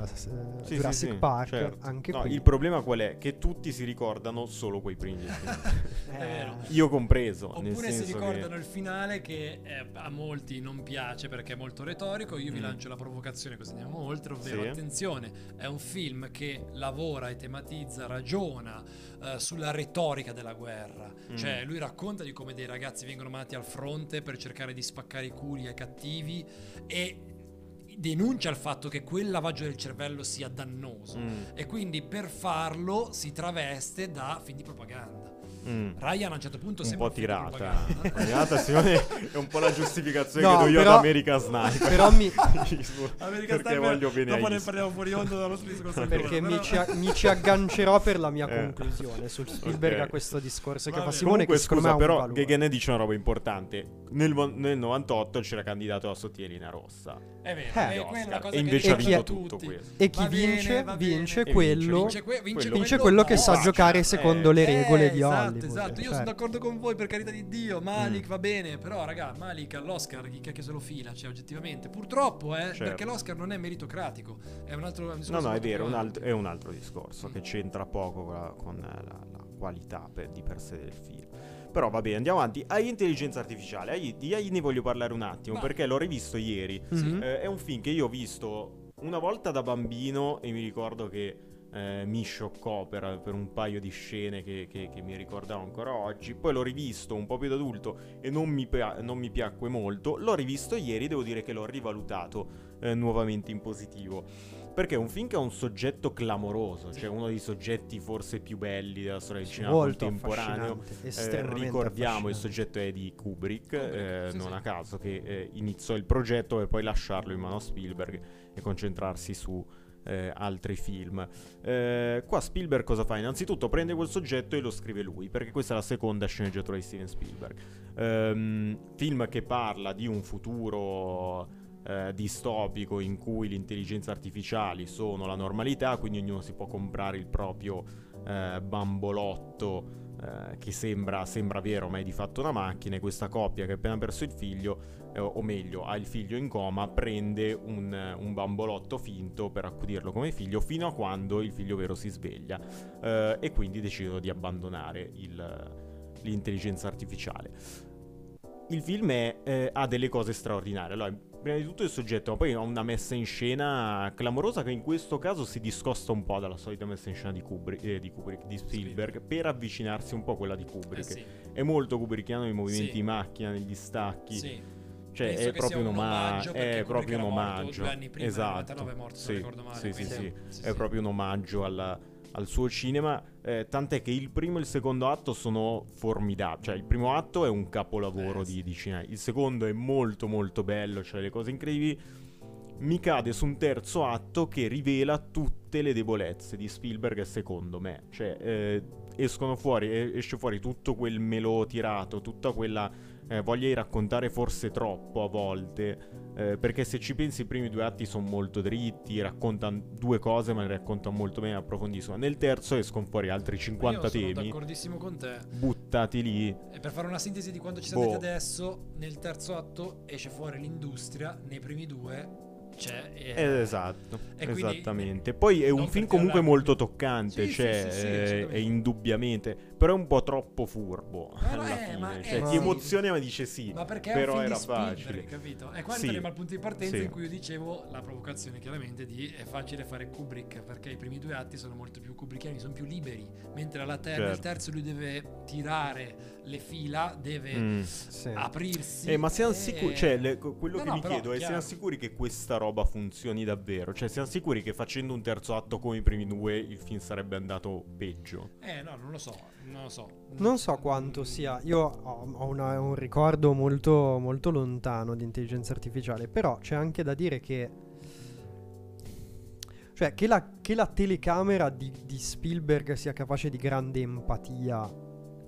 eh, s- Sì, Jurassic sì, sì, Park. certo. Anche No, qui. il problema qual è? Che tutti si ricordano solo quei primi. Eh. Io compreso. nel Oppure si ricordano che... il finale che eh, a molti non piace perché è molto retorico. Io vi Mm. lancio la provocazione così andiamo oltre, ovvero Sì. attenzione, è un film che lavora e tematizza, ragiona eh, sulla retorica della guerra. Mm. Cioè lui racconta di come dei ragazzi vengono mandati al fronte per cercare di spaccare i culi ai cattivi e denuncia il fatto che quel lavaggio del cervello sia dannoso. Mm, E quindi per farlo si traveste da film di propaganda. Mm. Ryan a un certo punto Un sembra po' di tirata. Un po' tirata, Simone, è un po' la giustificazione No, che do io però- ad American Sniper. però mi- American perché Sniper, voglio bene dopo ne parliamo fuori onda dallo discorso Perché mi ci, mi ci aggancerò per la mia Eh. conclusione sul Spielberg Ok. a questo discorso che Va fa bene. Simone, Comunque, che scusa, me però. Gegen dice una roba importante. Nel, nel 98 c'era candidato a sottielina rossa. È vero, Eh. è quella cosa E che invece ha vinto tutto questo. E chi vince, vince quello, Vince, que- vince Quello- che sa giocare Eh, secondo le regole Eh, di esatto, Hollywood. Esatto, io certo. sono d'accordo con voi per carità di Dio. Malik Mm. va bene, però raga, Malik all'Oscar chi cacchio se lo fila, cioè oggettivamente. Purtroppo, eh, Certo. perché l'Oscar non è meritocratico, è un altro è un No, discorso no, è vero, un alt- è un altro discorso Mm. che c'entra poco con la, con la- la qualità per- di per sé del film. Però va bene, andiamo avanti. Hai intelligenza artificiale. Di AI ne voglio parlare un attimo Vai. perché l'ho rivisto ieri. Mhm. Eh, è un film che io ho visto una volta da bambino e mi ricordo che eh, mi scioccò per, per un paio di scene che, che- che mi ricordavo ancora oggi. Poi l'ho rivisto un po' più da adulto e non mi, pia- non mi piacque molto. L'ho rivisto ieri, devo dire che l'ho rivalutato eh, nuovamente in positivo. Perché è un film che ha un soggetto clamoroso, cioè uno dei soggetti forse più belli della storia del cinema Molto contemporaneo. Eh, ricordiamo il soggetto è di Kubrick, Kubrick, eh, sì, non sì. a caso che eh, iniziò il progetto per poi lasciarlo in mano a Spielberg e concentrarsi su eh, altri film. Eh, qua Spielberg cosa fa? Innanzitutto prende quel soggetto e lo scrive lui, perché questa è la seconda sceneggiatura di Steven Spielberg. Ehm, film che parla di un futuro eh, distopico in cui le intelligenze artificiali sono la normalità, quindi ognuno si può comprare il proprio eh, bambolotto eh, che sembra, sembra vero ma è di fatto una macchina e questa coppia che ha appena perso il figlio, eh, o meglio ha il figlio in coma, prende un, un bambolotto finto per accudirlo come figlio fino a quando il figlio vero si sveglia eh, e quindi decidono di abbandonare il- l'intelligenza artificiale. Il film è, eh, ha delle cose straordinarie. Allora, prima di tutto il soggetto, ma poi ha una messa in scena clamorosa che in questo caso si discosta un po' dalla solita messa in scena di Kubrick, eh, di, Kubrick, di Spielberg, per avvicinarsi un po' a quella di Eh, Kubrick. sì, È molto kubrickiano nei movimenti Sì. di macchina, negli stacchi. sì. Cioè, Penso è proprio un omaggio. È proprio un morto omaggio. esatto. 99 è morto, sì, Sì, sì, proprio un omaggio alla- al suo cinema. eh, tant'è che il primo e il secondo atto sono formidabili. Cioè, il primo atto è un capolavoro Eh, di, sì. di cinema. Il secondo è molto, molto bello. Cioè, le cose incredibili. mi cade su un terzo atto che rivela tutte le debolezze di Spielberg secondo me. Cioè, eh, escono fuori, esce fuori tutto quel melò tirato, tutta quella eh, voglia di raccontare forse troppo a volte. Eh, perché se ci pensi i primi due atti sono molto dritti, raccontano due cose ma le raccontano molto bene approfondiscono. Nel terzo escono fuori altri 50 Io sono temi. d'accordissimo con te. Buttati lì. E per fare una sintesi di quanto ci siamo Boh. adesso, nel terzo atto esce fuori l'industria, nei primi due c'è... eh, Eh, esatto, e quindi- esattamente. Poi è un film comunque molto toccante, Sì, cioè, sì, sì, sì, eh, è indubbiamente, però è un po' troppo furbo Ma no, alla eh, fine. ma è cioè, sì. ti emoziona ma dice sì, Ma perché però è era Spielberg, facile. capito? E qua Sì. entriamo al punto di partenza Sì. in cui io dicevo la provocazione chiaramente di è facile fare Kubrick perché i primi due atti sono molto più kubrickiani, sono più liberi, mentre alla te- nel Certo. terzo lui deve tirare le fila, deve Mm. Sì. aprirsi. Eh, ma siamo e- sicuri, cioè, le- quello No, che no, mi però, chiedo è: chiaro. siamo sicuri che questa roba funzioni davvero? Cioè, siamo sicuri che facendo un terzo atto come i primi due il film sarebbe andato peggio? Eh no, non lo so, non lo so. Non so quanto sia. Io ho, ho una- un ricordo molto, molto lontano di intelligenza artificiale. Però c'è anche da dire che. Cioè, che la, che la telecamera di, di Spielberg sia capace di grande empatia,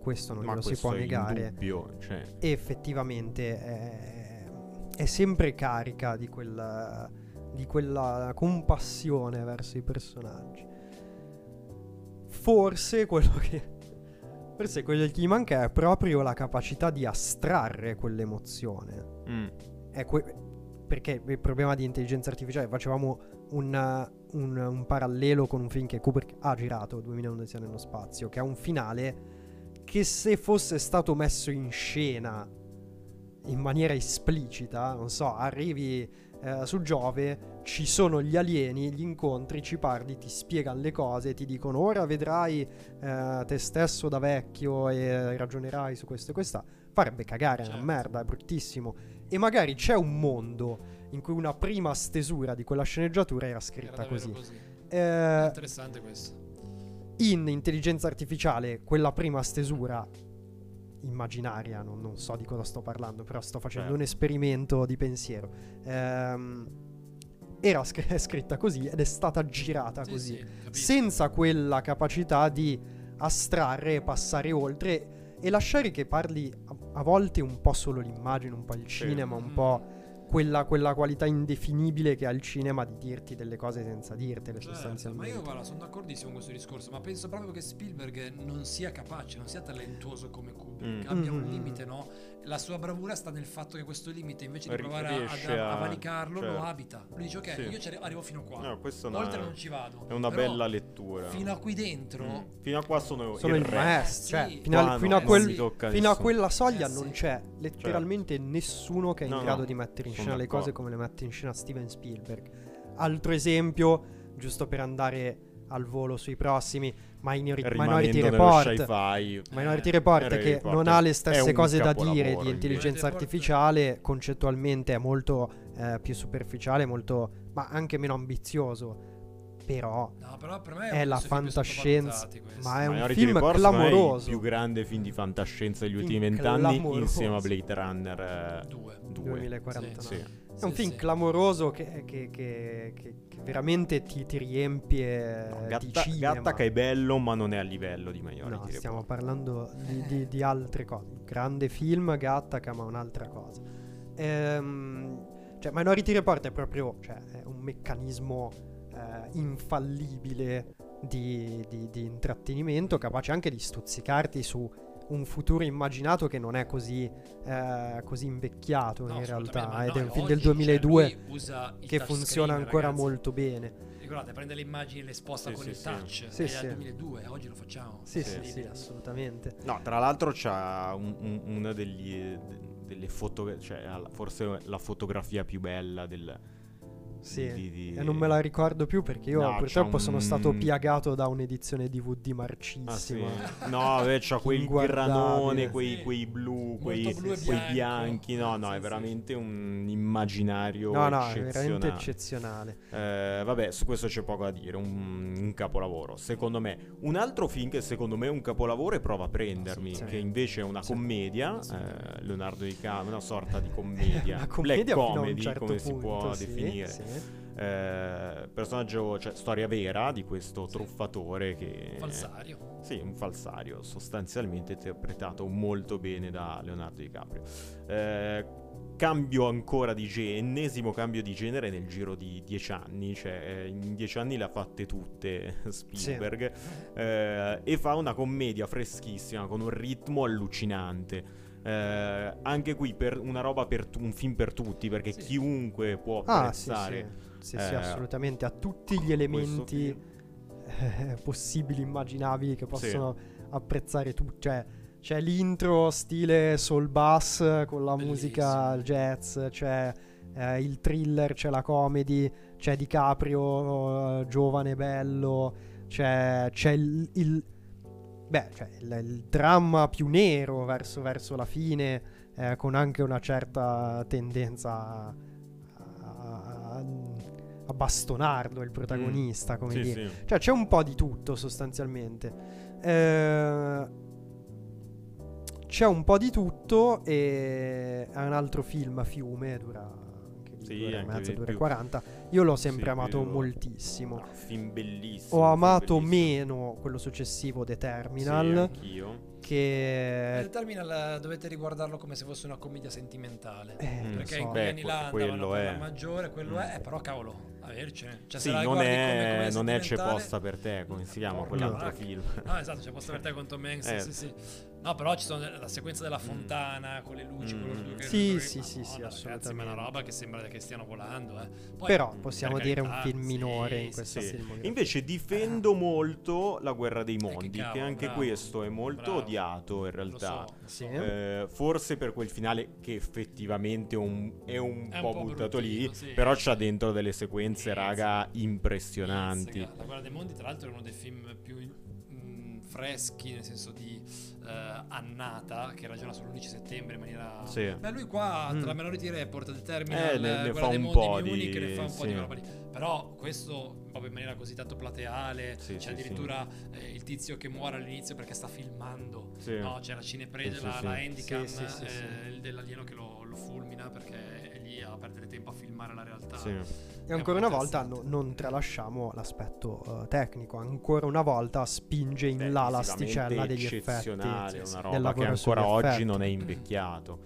questo non ma lo si può è negare. indubbio, cioè, E effettivamente è, è sempre carica di quella, di quella compassione verso i personaggi. Forse quello che. Forse quello che gli manca è proprio la capacità di astrarre quell'emozione. mm, È que- perché il problema di intelligenza artificiale, facevamo un, un- un parallelo con un film che Kubrick ha girato, 2001 Odissea nello spazio, che ha un finale che se fosse stato messo in scena in maniera esplicita, non so, arrivi eh, su Giove, ci sono gli alieni, gli incontri, ci parli, ti spiegano le cose, ti dicono ora vedrai eh, te stesso da vecchio e ragionerai su questo e questa, farebbe cagare, è Certo. una merda, è bruttissimo. E magari c'è un mondo in cui una prima stesura di quella sceneggiatura era Era scritta davvero così. così. Eh, Interessante questo. in intelligenza artificiale, quella prima stesura immaginaria, non, non so di cosa sto parlando, però sto facendo Certo. un esperimento di pensiero. ehm, era scr- scritta così ed è stata girata Sì, così, sì, senza quella capacità di astrarre e passare oltre e lasciare che parli a, a volte un po' solo l'immagine, un po' il Sì. cinema, un Mm. po' quella, quella qualità indefinibile che ha il cinema di dirti delle cose senza dirtele Certo, ma sostanzialmente. io guarda, sono d'accordissimo con questo discorso, ma penso proprio che Spielberg non sia capace, non sia talentuoso come Kubrick, Mm. abbia un Mm. limite, no? La sua bravura sta nel fatto che questo limite, invece di provare a, a a- valicarlo, certo. lo abita. Lui dice, ok, Sì. io ci arri- arrivo fino qua. no, è una, Oltre non ci vado. è una bella lettura. Fino a qui dentro... Mm. Fino a qua sono, Sono il re. maestro, Eh, cioè, sì. fino, Qua fino a no, quel- fino a quella soglia Eh, non sì. c'è letteralmente nessuno che è in No, grado no, di mettere in sono scena le cose d'accordo. come le mette in scena Steven Spielberg. Altro esempio, giusto per andare al volo sui prossimi, Minori- Minority nello Report. Minority Eh, Report Minority che Report non ha le è stesse cose da dire di intelligenza artificiale, concettualmente è molto eh, più superficiale, molto, ma anche meno ambizioso. Però No, però per me è uno la fantascienza, ma è un Minority film Report, è clamoroso. il più grande film di fantascienza degli ultimi vent'anni insieme a Blade Runner eh, Due. 2. 2049. Sì. È un Sì, film sì. clamoroso che, che- che- che- che veramente ti, ti riempie No, di Gatta, cinema. Gatta che è bello, ma non è a livello di Minority No, Report. stiamo parlando di, di- di altre cose. Grande film, Gattaca, ma un'altra cosa. Ehm, cioè, Minority Report è proprio cioè, è un meccanismo eh, infallibile di, di- di intrattenimento, capace anche di stuzzicarti su un futuro immaginato che non è così, eh, così invecchiato No, in realtà. Ed è un film del cioè, 2002 lui usa il che funziona ancora ragazzi. molto bene. Ricordate, prende le immagini e le sposta Sì, con sì, il sì. touch. Sì, è sì. al 2002, oggi lo facciamo. Sì, Sì. sì, assolutamente. No, tra l'altro c'ha un- un- una degli, delle foto, cioè forse la fotografia più bella del... Sì, di- di- e non me la ricordo più perché io No, purtroppo c'ha sono un- stato piagato da un'edizione DVD Ah, sì. marcissima. No, beh, c'ha quei Inguardabile. granone, quei, Sì. quei blu, quei, blu quei bianchi. No, no, Sì, è sì. veramente un immaginario No, no, è eccezionale. veramente eccezionale. Eh, vabbè, su questo c'è poco da dire, un, un capolavoro, secondo me. Un altro film che secondo me è un capolavoro è Prova a prendermi, che invece è una commedia, eh, Leonardo DiCaprio, una sorta di commedia, Una black commedia un comedy, certo come si punto, può sì, definire. Sì. Sì. Eh, personaggio, cioè storia vera di questo truffatore che... Falsario. Sì, un falsario, sostanzialmente interpretato molto bene da Leonardo DiCaprio. Eh, cambio ancora di genere, ennesimo cambio di genere nel giro di dieci anni, cioè eh, in dieci anni le ha fatte tutte Spielberg eh, e fa una commedia freschissima con un ritmo allucinante. Eh, anche qui per una roba per tu- un film per tutti perché Sì. chiunque può Ah, sì, apprezzare sì. Sì, sì, eh, assolutamente. Ha tutti gli elementi eh, possibili, immaginabili che possono apprezzare tutti. Cioè, c'è l'intro stile soul bass con la Bellissimo. musica jazz, c'è eh, il thriller, c'è la comedy, c'è DiCaprio eh, giovane, bello, c'è, c'è il, il- beh, cioè il, il dramma più nero verso, verso la fine, eh, con anche una certa tendenza a, a- a bastonarlo il protagonista, come Sì, dire. sì. Cioè c'è un po' di tutto sostanzialmente. Eh, c'è un po' di tutto e è un altro film a fiume, dura Sì, due ore e anche mezza, di due ore e più. 40. Io l'ho sempre Sì, amato quello- moltissimo. No, film bellissimo. Ho amato bellissimo. meno quello successivo, The Sì, Terminal, anch'io. che... Il Terminal eh, dovete riguardarlo come se fosse una commedia sentimentale. eh, Mm, Perché so. in quegli anni là quello per è. la maggiore, quello Mm. è, eh, però cavolo, avercene. Cioè, sì, non guardi come è, commedia non è c'è posta per te, come si chiama quell'altro film. No, esatto, c'è posta per te con Tom Hanks, Eh. sì, sì. No, però ci sono la sequenza della fontana con le luci, Mm. quello che Sì, che- sì, sì, Madonna, sì, ragazzi, assolutamente. ma è una roba che sembra che stiano volando, eh. Poi, Però mm, possiamo per dire un carità, film minore sì, in questa Sì. filmografia. Invece difendo molto La guerra dei che mondi, che, cavolo, anche bravo, questo è molto bravo. odiato in lo realtà. so, lo Sì. Eh, forse per quel finale che effettivamente un- è un, È un po', po' buttato lì, però c'ha dentro delle sequenze, raga, impressionanti. La guerra dei mondi, tra l'altro, è uno dei film più mm, freschi, nel senso di eh, annata, che ragiona sull'11 settembre in maniera... Sì. Beh, lui qua, Mm. tra Minority Report, The Terminal, Eh, ne- ne Guerra fa dei un mondi, po' Munich, di- ne fa un po' sì. di roba lì. Però questo proprio in maniera così tanto plateale, Sì, c'è sì, addirittura eh, il tizio che muore all'inizio perché sta filmando. Sì. No, c'è la cinepresa, la, sì. la handicam Sì, sì, sì, eh, sì. il dell'alieno che lo, lo fulmina perché è lì a perdere tempo a filmare la realtà. E ancora una volta no- non tralasciamo l'aspetto eh, tecnico, ancora una volta spinge in là l'asticella degli effetti. una roba che ancora oggi effetti. non è invecchiato.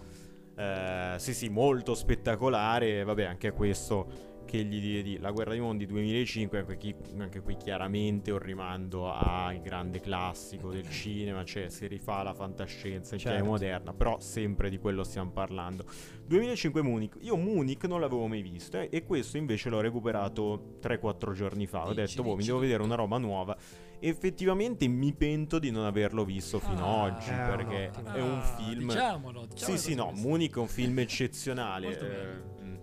Eh, sì, sì, molto spettacolare. Vabbè, anche questo che gli diedi La guerra dei mondi 2005, anche qui, anche qui chiaramente un rimando al grande classico del cinema, cioè si rifà la fantascienza in chiave Certo. moderna, però sempre di quello stiamo parlando. 2005 Munich, io Munich non l'avevo mai visto eh, e questo invece l'ho recuperato 3-4 giorni fa. Ho Dici, detto, boh, mi devo vedere una roba nuova. Effettivamente mi pento di non averlo visto fino Ah, ad oggi eh, perché no. è un Ah, film. Diciamolo, diciamo Sì, sì, no. Munich è un film eccezionale. Molto eh, mm.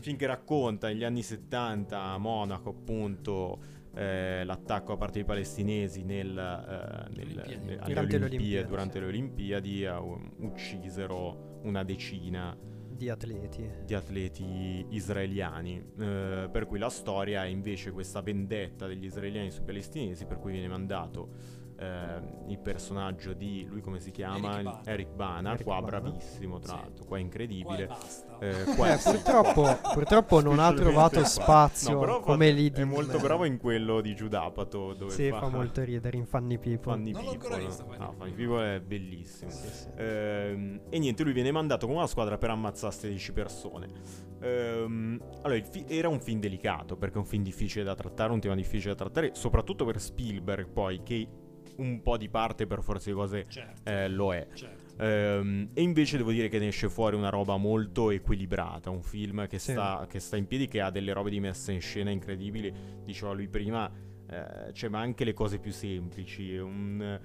film che racconta negli anni 70 a Monaco, appunto, eh, l'attacco a parte dei palestinesi nel, eh, nel- Olimpiadi. nel- alle Durante le Olimpiadi, durante sì. le Olimpiadi eh, um, uccisero una decina Di atleti. di atleti israeliani. eh, per cui la storia è invece questa vendetta degli israeliani sui palestinesi, per cui viene mandato eh, il personaggio di lui come si chiama? Eric Bana. Eric Bana, Eric qua Bana. bravissimo tra Sì. l'altro, qua Qua incredibile. basta. Eh, Eh, purtroppo, purtroppo non ha trovato spazio No, fa- come lì È molto bravo in quello di Giudapato dove Sì, fa, fa molto ridere in Funny People. Non l'ho ancora People. Funny No. Funny People è bellissimo. Sì, sì. Ehm, e niente, lui viene mandato con una squadra per ammazzare 16 persone. Ehm, allora, fi- era un film delicato perché è un film difficile da trattare, un tema difficile da trattare, soprattutto per Spielberg, poi che un po' di parte per forza di cose Certo, eh, lo è. certo. Ehm, e invece devo dire che ne esce fuori una roba molto equilibrata, un film che, Sì. sta, che sta in piedi, che ha delle robe di messa in scena incredibili, diceva lui prima, eh, cioè, ma anche le cose più semplici, un,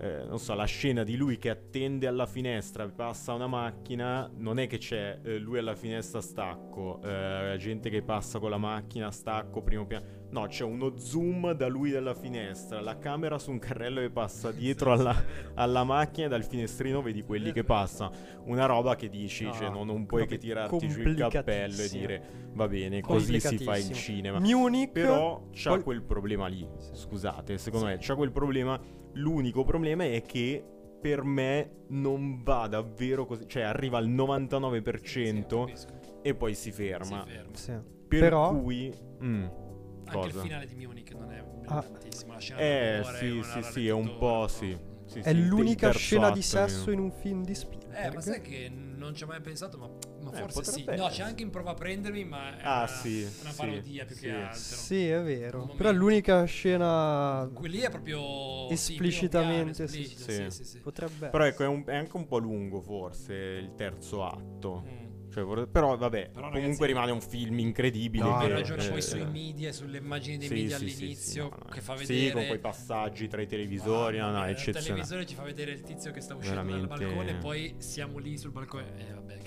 eh, non so, la scena di lui che attende alla finestra, passa una macchina, non è che c'è eh, lui alla finestra stacco, eh, gente che passa con la macchina stacco, primo piano, no, c'è uno zoom da lui dalla finestra, la camera su un carrello che passa dietro alla, alla macchina e dal finestrino vedi quelli che passano. Una roba che dici, No, cioè, non, non puoi che tirarti giù il cappello e dire va bene, così si fa il cinema. Munich Però c'ha quel problema lì. Scusate, secondo Sì. me c'ha quel problema. L'unico problema è che per me non va davvero così. Cioè, arriva al 99% Sì, e poi si ferma. Si ferma. Sì. Per Però- cui... mm, Anche il cosa? finale di Munich non è Ah. La scena Eh, d'amore sì, sì, sì, è un po', sì. Sì, È sì, il l'unica scena di sesso in un film di Spielberg. Eh, ma sai che non ci ho mai pensato, ma, ma Eh, forse sì. potrebbe No, c'è essere. anche in prova a prendermi, ma è Ah, una, sì, una sì, parodia più sì. che altro. Sì, è vero. Però l'unica scena Quelli è proprio Esplicitamente, sì, sì, piano, esplicito, sì. sì, sì, sì. potrebbe Però ecco, è, un- è anche un po' lungo forse il terzo atto. Mm. Cioè, però vabbè, Però, comunque ragazzi, rimane un film incredibile. No, che, no, ragione eh, poi sui media, sulle immagini dei sì, media sì, sì, sì, all'inizio no, no. che fa Sì, vedere con quei passaggi tra i televisori, no, no, mia, è Il eccezionale. televisore ci fa vedere il tizio che sta uscendo Veramente. dal balcone e poi siamo lì sul balcone. Eh vabbè, dire?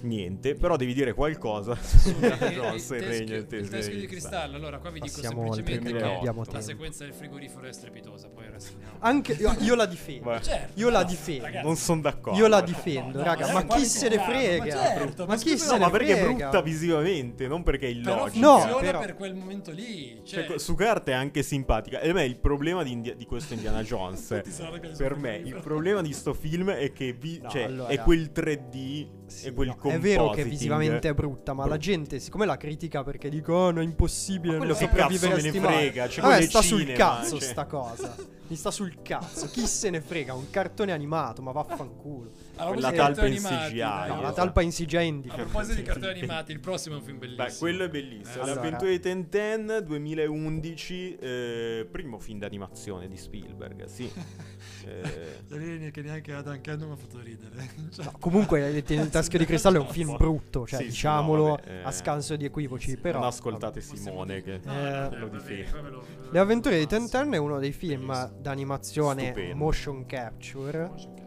Niente, però devi dire qualcosa Su- il e il regno il teschio di cristallo. Allora, qua vi dico Passiamo oltre, semplicemente che abbiamo la tempo. sequenza del frigorifero è strepitosa. Poi. Anche io, io la difendo. Certo, Io la no, difendo. ragazzi, Non sono d'accordo. Io la difendo, no, raga. ma Ma chi se ne frega? ma certo, ma chi se No, ne ma perché è frega? brutta visivamente, non perché è Però illogica. No, funziona però- per quel momento lì. Cioè, Cioè, su carta è anche simpatica. E a me il problema di, India- di questo Indiana Jones, per me, il problema di sto film è che vi- No, cioè, allora- è quel 3D Sì, e quel no, è vero che visivamente è brutta, ma la Brutto. gente, siccome la critica perché dico, oh, no, è impossibile, Ma quello non sopravviveresti mai". frega, cioè, Vabbè, sta sul cinema, cazzo cioè. sta cosa. Mi sta sul cazzo. Chi se ne frega? Un cartone animato, ma vaffanculo. A quella proposito di talpa in cartoni animati, CGI, dai, No, la talpa in CGI è A proposito di cartoni animati, il prossimo è un film bellissimo. Beh, quello è bellissimo. Eh, allora- avventure di Tenten 2011, eh, primo film d'animazione di Spielberg, sì. Eh, che neanche Adam Ken mi ha fatto ridere. Cioè, No, comunque il taschio di cristallo è un film brutto, cioè Sì, sì, diciamolo no, vabbè, eh, a scanso di equivoci, però non ascoltate possiamo Simone che Eh, lo vabbè, va difende. Le avventure di. Tintin è uno dei film d'animazione motion capture Motion capture, giusto.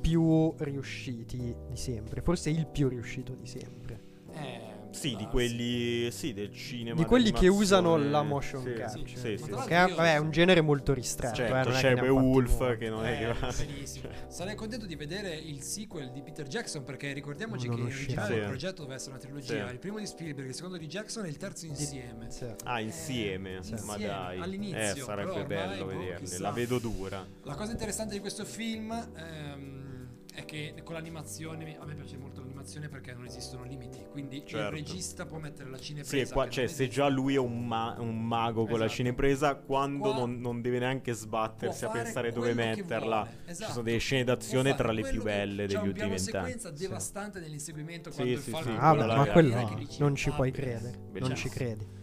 Più riusciti di sempre, forse il più riuscito di sempre. Eh, Sì, di ah, quelli sì, del cinema Di quelli che usano la motion Sì, capture. Sì, sì, Ma sì. Che vabbè, è un genere molto ristretto, Certo, eh, non è c'è Beowulf che non è Eh, che va. benissimo. Sarei contento di vedere il sequel di Peter Jackson perché ricordiamoci Non che in uscirà. originale il progetto doveva essere una trilogia. Sì. Il primo di Spielberg, il secondo di Jackson e il terzo insieme. Sì. Ah, insieme, Eh, ma insieme, dai. all'inizio, eh, sarebbe bello boh, vederli. La vedo dura. La cosa interessante di questo film ehm, è che con l'animazione, a me piace molto l'animazione perché non esistono limiti, quindi il Certo. regista può mettere la cinepresa. Sì, qua, cioè, se già lui è un, ma- un mago con la Esatto. cinepresa, quando Qua non, non deve neanche sbattersi a pensare dove metterla. vuole. Ci Esatto. sono delle scene d'azione tra le più belle c'è degli ultimi vent'anni. sequenza devastante nell'inseguimento Sì, quando sì, il falco sì, Ah, ma è- quello che dici, non ci puoi vabbè. credere, non ci credi.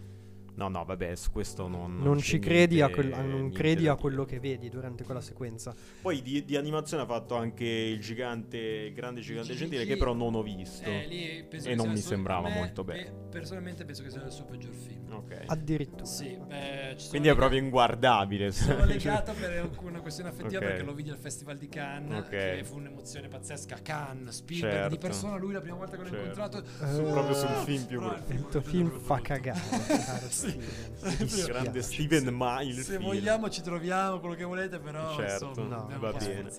No, no, vabbè, su questo non. Non c'è ci credi, a, niente- quel- a- non niente credi a quello che vedi durante quella sequenza. Poi di, di animazione ha fatto anche il gigante, il grande gigante Gigi gentile, che però non ho visto. Eh, lì penso E non mi sembrava me, molto bene. Personalmente penso che sia il suo peggior film. Ok. Addirittura. Sì, beh, Quindi è lega- proprio inguardabile. Sono legato per una questione affettiva Ok. perché lo vidi al Festival di Cannes, Ok. che fu un'emozione pazzesca. Cannes, Spielberg, di Certo. persona, lui la prima volta che l'ho Certo. incontrato. Su- Eh, proprio sul film più brutto. il tuo è film fa cagare, Sì. Sì. Grande Steven il Se film. vogliamo ci troviamo, quello che volete, però Certo, insomma, no, va bene.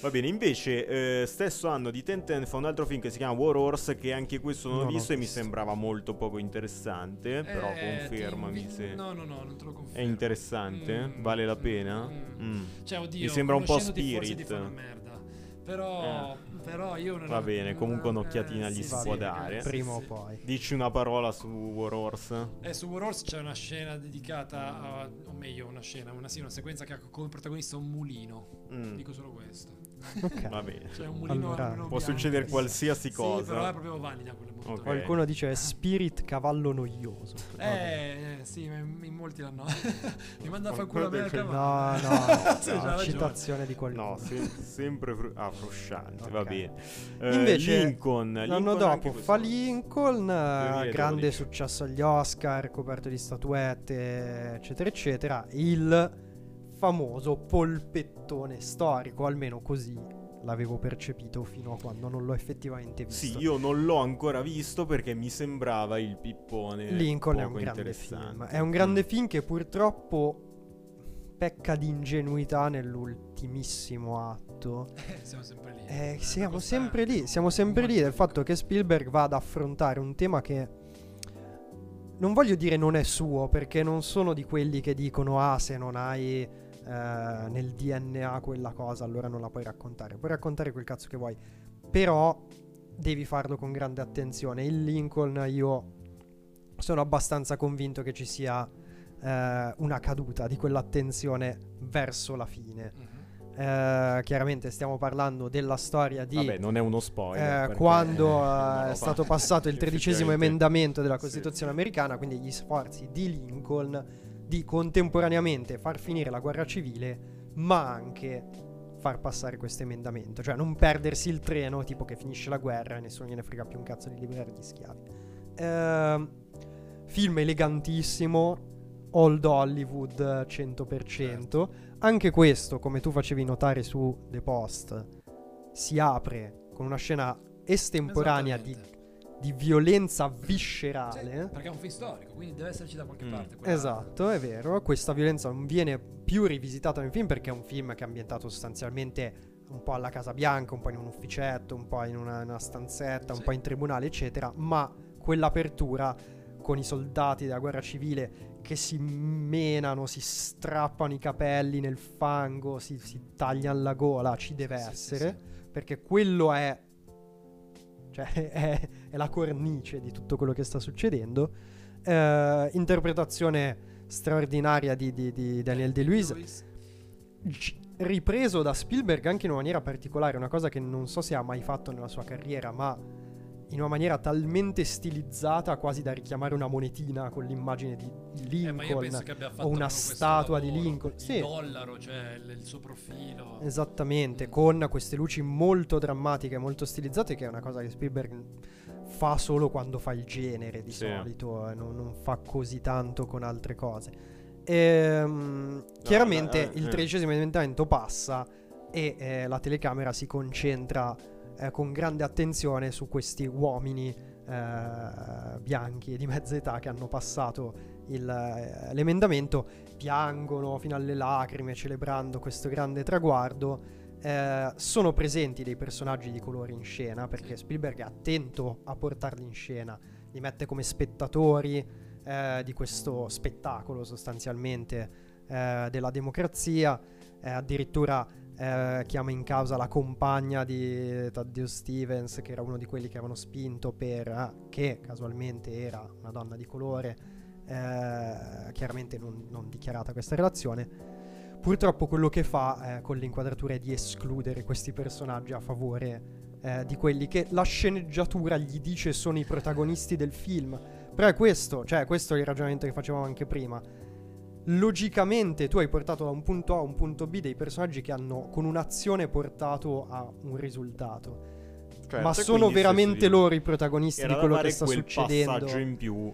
Va bene, invece, eh, stesso anno di Tenten fa un altro film che si chiama War Horse, che anche questo non, Non ho visto e mi sembrava molto poco interessante, però Eh, confermami ti invi- se No, no, no, non te lo confermo. è interessante, Mm, vale la mm, pena? mm. Mm. Cioè, oddio, Mi sembra un po' conoscendoti forse ti Spirit. fa una merda. Però, però io non Va bene, comunque un'occhiatina eh, gli sì, si può sì, dare. sì, Prima o poi. Dici una parola su War Horse? Eh, su War Horse c'è una scena dedicata a, o meglio, una scena, una, sì, una sequenza che ha come protagonista un mulino. Mm, Dico solo questo. Ok. Va bene. Cioè un mulino, Allora, Può bianco. succedere qualsiasi Sì, però è cosa. proprio valida quella molto. Ok. Qualcuno dice Spirit cavallo noioso. Eh, eh, sì, ma in molti l'hanno. Mi manda a far culo a me al No, No, cavallo. no, Sì, no, citazione di qualcuno. No, se- sempre fru- ah, frusciante, va Ok. bene. Eh, Invece, Lincoln, L'anno Lincoln dopo fa Lincoln, eh, 2012. grande successo agli Oscar, coperto di statuette, eccetera, eccetera. Il famoso polpettone storico, almeno così l'avevo percepito fino a quando non l'ho effettivamente visto. Sì, io non l'ho ancora visto perché mi sembrava il pippone Lincoln è un grande film. È un grande Mm. film che purtroppo pecca di ingenuità nell'ultimissimo atto. Siamo sempre lì. Eh, siamo sempre lì, siamo sempre lì del fatto che Spielberg va ad affrontare un tema che non voglio dire non è suo, perché non sono di quelli che dicono ah se non hai nel DNA quella cosa allora non la puoi raccontare. Puoi raccontare quel cazzo che vuoi, però devi farlo con grande attenzione. Il Lincoln io sono abbastanza convinto che ci sia eh, una caduta di quell'attenzione verso la fine. Mhm. Eh, chiaramente stiamo parlando della storia di Vabbè, non è uno spoiler. eh, quando eh, è stato passato il tredicesimo emendamento della Sì. Costituzione americana, quindi gli sforzi di Lincoln di contemporaneamente far finire la guerra civile, ma anche far passare questo emendamento, cioè non perdersi il treno, tipo che finisce la guerra e nessuno gliene frega più un cazzo di liberare gli schiavi. Ehm, film elegantissimo, old Hollywood eh, 100%. Anche questo, come tu facevi notare su The Post, si apre con una scena estemporanea di. Di violenza Sì, viscerale. perché è un film storico, quindi deve esserci da qualche Mm. parte. Esatto, è vero. Questa violenza non viene più rivisitata nel film perché è un film che è ambientato sostanzialmente un po' alla Casa Bianca, un po' in un ufficetto, un po' in una, una stanzetta, un Sì. po' in tribunale, eccetera. Ma quell'apertura con i soldati della guerra civile che si menano, si strappano i capelli nel fango, si, si tagliano la gola, ci deve Sì, sì, essere. Perché quello è. Cioè, è, è la cornice di tutto quello che sta succedendo. Eh, interpretazione straordinaria di, di- di Daniel De Luis. G- ripreso da Spielberg anche in una maniera particolare, una cosa che non so se ha mai fatto nella sua carriera, ma in una maniera talmente stilizzata quasi da richiamare una monetina con l'immagine di Eh, Lincoln. fatto o una statua di lavoro, Lincoln. Il Sì. dollaro, cioè il, suo profilo. Esattamente, Mm. con queste luci molto drammatiche, molto stilizzate, che è una cosa che Spielberg fa solo quando fa il genere di Sì. solito, eh, non, non fa così tanto con altre cose. Ehm, chiaramente eh, il eh. tredicesimo emendamento passa e eh, la telecamera si concentra eh, con grande attenzione su questi uomini eh, bianchi e di mezza età che hanno passato il, eh, l'emendamento, piangono fino alle lacrime celebrando questo grande traguardo. Eh, sono presenti dei personaggi di colore in scena perché Spielberg è attento a portarli in scena, li mette come spettatori eh, di questo spettacolo sostanzialmente eh, della democrazia, addirittura eh, chiama in causa la compagna di Taddeo Stevens che era uno di quelli che avevano spinto per, ah, che casualmente era una donna di colore, eh, chiaramente non, non dichiarata questa relazione. Purtroppo quello che fa eh, con l'inquadratura è di escludere questi personaggi a favore eh, di quelli che la sceneggiatura gli dice sono i protagonisti del film. Però è questo, cioè questo è il ragionamento che facevamo anche prima. Logicamente tu hai portato da un punto A a un punto B dei personaggi che hanno con un'azione portato a un risultato. Certo, Ma sono veramente loro i protagonisti di quello che sta quel succedendo. passaggio in più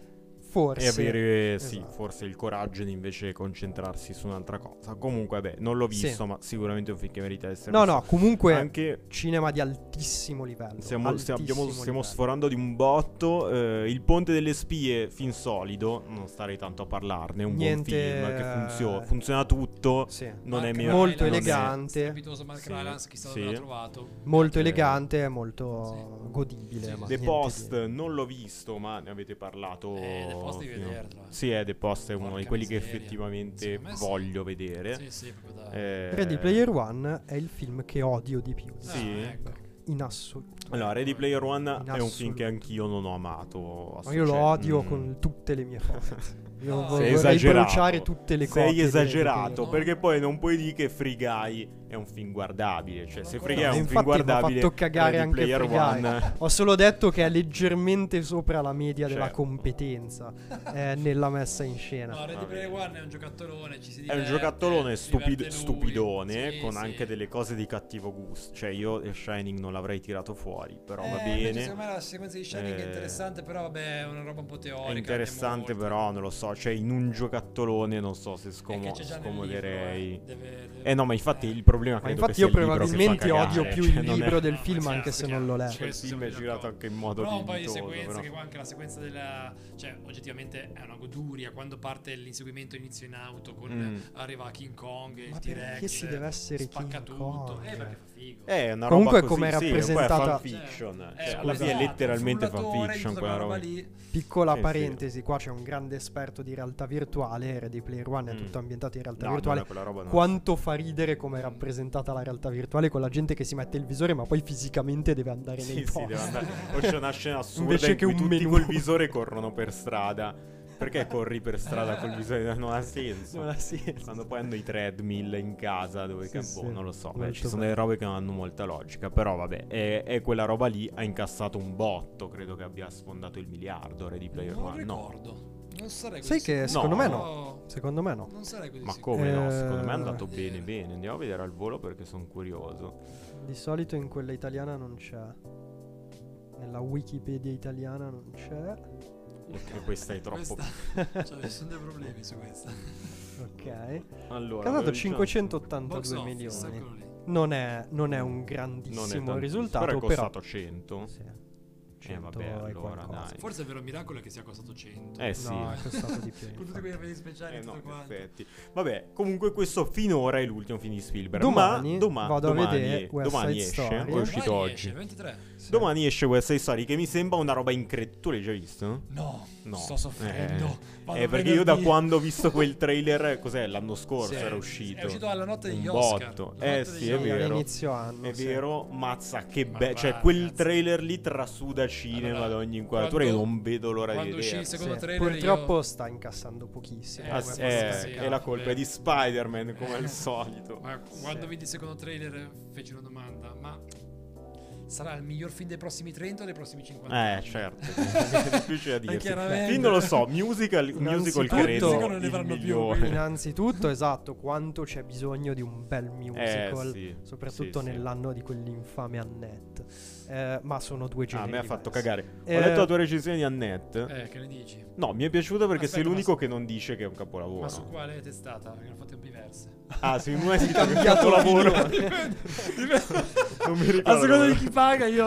Forse. e avere sì, Esatto. forse il coraggio di invece concentrarsi su un'altra cosa. Comunque, vabbè, non l'ho Sì. visto, ma sicuramente è un film che merita di essere No, visto. no, comunque Anche cinema di altissimo livello. Stiamo, stiamo- abbiamo- altissimo stiamo livello. sforando di un botto. eh, il Ponte delle Spie, fin solido. Non starei tanto a parlarne. È un Niente, buon film che funziona. eh, Funziona tutto. Sì. Non è Mark mio. Molto è- elegante. Strepitoso Mark Sì, Rylance, chissà sì. dove trovato. Molto elegante, molto Sì. godibile. Sì, ma The Post di- non l'ho visto, ma ne avete parlato. Eh, Post devi fino- vederlo, eh. Sì, eh, The Post è uno Porca di quelli che miseria. effettivamente Secondo me sì. voglio vedere. Sì, sì, proprio da... Eh, Ready Player One è il film che odio di più. Ah, sì. ecco. In assoluto. Allora, Ready Player One In è un film che anch'io non ho amato. Ma io lo cioè, odio mm. con tutte le mie forze. Io No, sei vorrei esagerato. bruciare tutte le cose. Sei esagerato perché poi non puoi dire che Free Guy è un film guardabile. Cioè, se Free Guy è No, un film infatti mi ha guardabile, fatto cagare anche Player Free Guy. One. Ho solo detto che è leggermente sopra la media della Certo. competenza eh, nella messa in scena. No, Ready Va Player. One è un giocattolone, ci si È diverte. un giocattolone stupid- stupidone Sì, con sì. anche delle cose di cattivo gusto. Cioè, io The Shining non l'avrei tirato fuori, però va Eh, invece bene. Secondo me la sequenza di Shining è Eh, interessante, però vabbè, è una roba un po' teorica. È interessante, però non lo so. Cioè, in un giocattolone non so se È scomo- che scomoderei. libro, eh. Deve- deve- Eh no, ma infatti eh. il problema Ma credo infatti che io il libro che probabilmente cagare, odio più cioè, il non è- libro del film chiaro, anche se chiaro. non lo leggo. Cioè, il film è siamo girato anche in modo Però un paio di sequenze però. che anche la sequenza della cioè oggettivamente è una goduria quando parte l'inseguimento inizio in auto con Mm. arriva King Kong il Ma T-Rex perché si deve essere spacca King tutto Kong? eh perché fa figo Eh, è una Comunque roba così, come è sì, rappresentata- è fanfiction. Eh, Cioè, alla fine è letteralmente fanfiction quella roba. lì. Piccola Sì, sì. parentesi, qua c'è un grande esperto di realtà virtuale, Ready Player One è Mm. tutto ambientato in realtà No, virtuale. no, Quanto fa ridere come è rappresentata la realtà virtuale con la gente che si mette il visore, ma poi fisicamente deve andare Sì, nei sì, posti. deve andare. O c'è una scena assurda Invece in che cui un tutti menù. col visore corrono per strada. Perché corri per strada col visore? Non ha senso. Non ha senso. Quando poi hanno i treadmill in casa dove Sì, che- sì. boh, non lo so, beh, ci sono bello. delle robe che non hanno molta logica, però vabbè, è, è quella roba lì ha incassato un botto, credo che abbia sfondato il miliardo Ready Player Non One, no. ricordo. Non sarei Sai così che sicuro. secondo me no. Secondo me no. Non sarei così Ma sicuro. come no? Eh, Secondo me è andato bene bene, andiamo a vedere al volo perché sono curioso. Di solito in quella italiana non c'è. Nella Wikipedia italiana non c'è. E questa è troppo... Questa- cioè, ci sono dei problemi su questa. Ok. Allora, Ha dato avevo diciamo- 582 Box office, milioni. Non è, non è un Non è grandissimo tantissimo, risultato, però è però... costato 100. Sì. Eh 100 vabbè, e allora qualcosa. dai. Forse il vero miracolo è che sia costato 100. Eh sì. No, è costato di più. Con tutti quegli effetti speciali Eh e no, tutto in quanto. effetti. Vabbè, comunque questo finora è l'ultimo film di Spielberg. Domani ma doma- vado a domani, vedere West domani Side esce, Story. è uscito Domani oggi. esce, 23. Sì. Domani esce West Side Story che mi sembra una roba incredibile. Tu l'hai già visto? No, No. sto soffrendo. Vado Eh, perché io da quando ho visto quel trailer, cos'è? L'anno scorso Sì, era uscito. È uscito alla notte degli Un Oscar. botto. Eh sì, è vero. all'inizio anno. È sì. vero, mazza che bello. Cioè, quel ragazzi. trailer lì trasuda cinema Allora, ad ogni inquadratura. quando- Io non vedo l'ora di uscì vedere. il secondo Sì. trailer Purtroppo io- sta incassando pochissimo. Eh, Ah, sì, eh, è la colpa vero. di Spider-Man come al solito. Ma quando Sì. vidi il secondo trailer feci una domanda, ma sarà il miglior film dei prossimi 30 o dei prossimi 50 Eh, anni? certo, è difficile da dirsi. chiaramente. Film non lo so, musical, musical credo Musical non ne faranno più, migliore. quindi- Innanzitutto, esatto, quanto c'è bisogno di un bel Eh, musical, sì, soprattutto sì, sì. nell'anno di quell'infame Annette. Eh, ma sono due Ah, generi a me ha fatto cagare. Ho Eh, letto la tua recensione di Annette. Eh, che ne dici? No, mi è piaciuta perché sei Aspetta, l'unico ma- che non dice che è un capolavoro. Ma su quale testata? Perché ne ho fatte diverse. Ah, sì, una è un cambiato capolavoro. opinione. non mi ricordo. A seconda di chi paga io.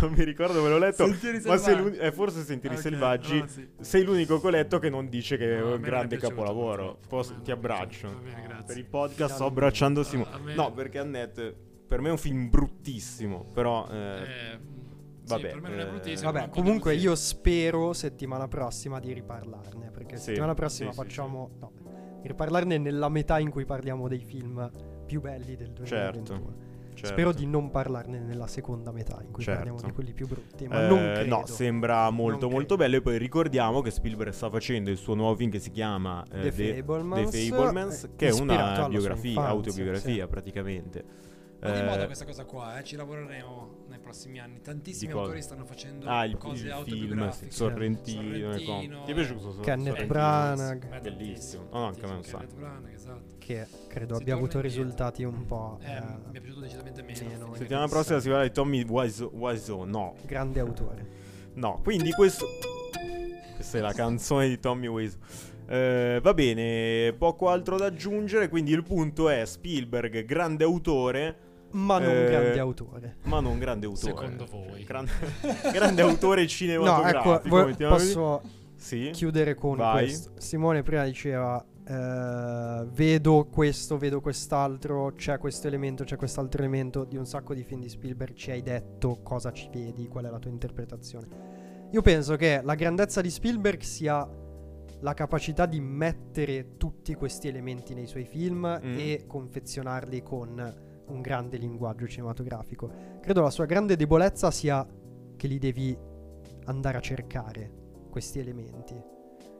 non mi ricordo dove l'ho letto. Sentieri ma sei l'uni- eh, forse Sentieri Ok, Selvaggi. allora sì. Sei l'unico che ho letto che non dice che No, è me un non grande capolavoro. Posso- me ti non abbraccio. Va bene, grazie. Per il podcast sto abbracciando Simo. A me- No, perché Annette per me è un film bruttissimo. Però. eh, Eh, vabbè, sì, per me non è eh, bruttissimo. Vabbè, comunque io spero settimana prossima di riparlarne, perché Sì, settimana prossima sì, sì, facciamo... No, riparlarne nella metà in cui parliamo dei film più belli del 2021. certo. Spero di non parlarne nella seconda metà in cui Certo. parliamo di quelli più brutti, ma Eh, non credo. no, sembra molto Non molto credo. bello. E poi ricordiamo che Spielberg sta facendo il suo nuovo film che si chiama eh, The Fablemans, The Fablemans, eh, che è una biografia, autobiografia sì. praticamente. Ma di Eh, moda questa cosa qua, eh? ci lavoreremo nei prossimi anni. Tantissimi autori stanno facendo Ah, il, cose il film, autobiografiche. sì, Sorrentino. e Sorrentino, Ti è piaciuto Kenneth? Branagh. Bellissimo. no, anche a me un sacco. Kenneth Branagh, esatto. Che credo Si abbia avuto risultati un po' Eh, eh, mi è piaciuto decisamente meno. Settimana prossima si parla di Tommy Wiseau. Wiseau. No, grande autore. no. Quindi questo. Questa è la canzone di Tommy Wiseau. Eh, va bene, poco altro da aggiungere. Quindi il punto è Spielberg, grande autore, Ma non Eh, grande autore. ma non grande autore. Secondo voi? Grande, grande autore No, cinematografico. ecco, vo- posso Sì. chiudere con Vai. questo. Simone prima diceva eh, vedo questo, vedo quest'altro, c'è questo elemento, c'è quest'altro elemento di un sacco di film di Spielberg, ci hai detto cosa ci vedi, qual è la tua interpretazione. Io penso che la grandezza di Spielberg sia la capacità di mettere tutti questi elementi nei suoi film Mm. e confezionarli con un grande linguaggio cinematografico. Credo la sua grande debolezza sia che li devi andare a cercare questi elementi.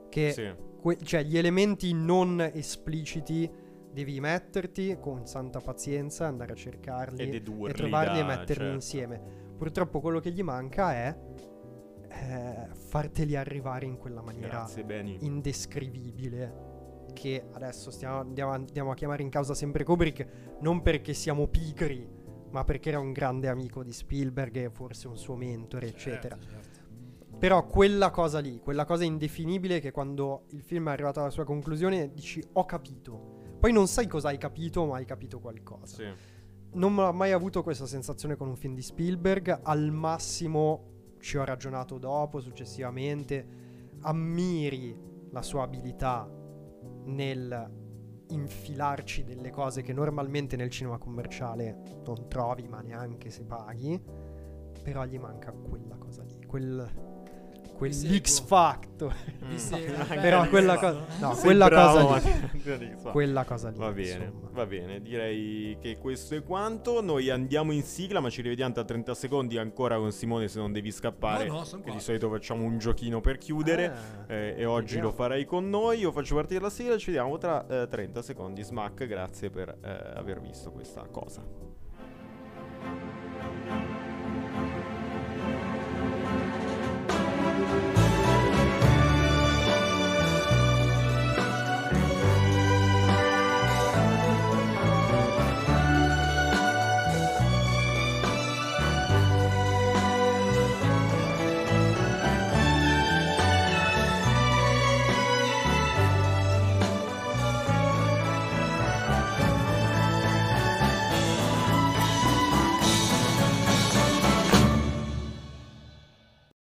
Che Sì. que- cioè gli elementi non espliciti devi metterti con santa pazienza, andare a cercarli E e trovarli e da- metterli certo. insieme. Purtroppo quello che gli manca è eh, farteli arrivare in quella maniera Grazie, indescrivibile che adesso stiamo, andiamo, andiamo a chiamare in causa sempre Kubrick non perché siamo pigri ma perché era un grande amico di Spielberg e forse un suo mentore eccetera Certo, certo. però quella cosa lì quella cosa indefinibile che quando il film è arrivato alla sua conclusione dici ho capito poi non sai cosa hai capito ma hai capito qualcosa Sì. non ho mai avuto questa sensazione con un film di Spielberg. Al massimo ci ho ragionato dopo, successivamente. Ammiri la sua abilità nel infilarci delle cose che normalmente nel cinema commerciale non trovi, ma neanche se paghi. Però gli manca quella cosa lì, quel, quell'X. Factor. Seguo. Però quella cosa no, quella cosa lì. Quella cosa lì. Va bene, insomma. va bene, direi che questo è quanto. Noi andiamo in sigla, ma ci rivediamo tra 30 secondi ancora con Simone se non devi scappare. No, no, che di solito facciamo un giochino per chiudere. Ah, eh, e oggi vediamo. lo farai con noi. Io faccio partire la sigla. Ci vediamo tra eh, 30 secondi. Smack, grazie per eh, aver visto questa cosa.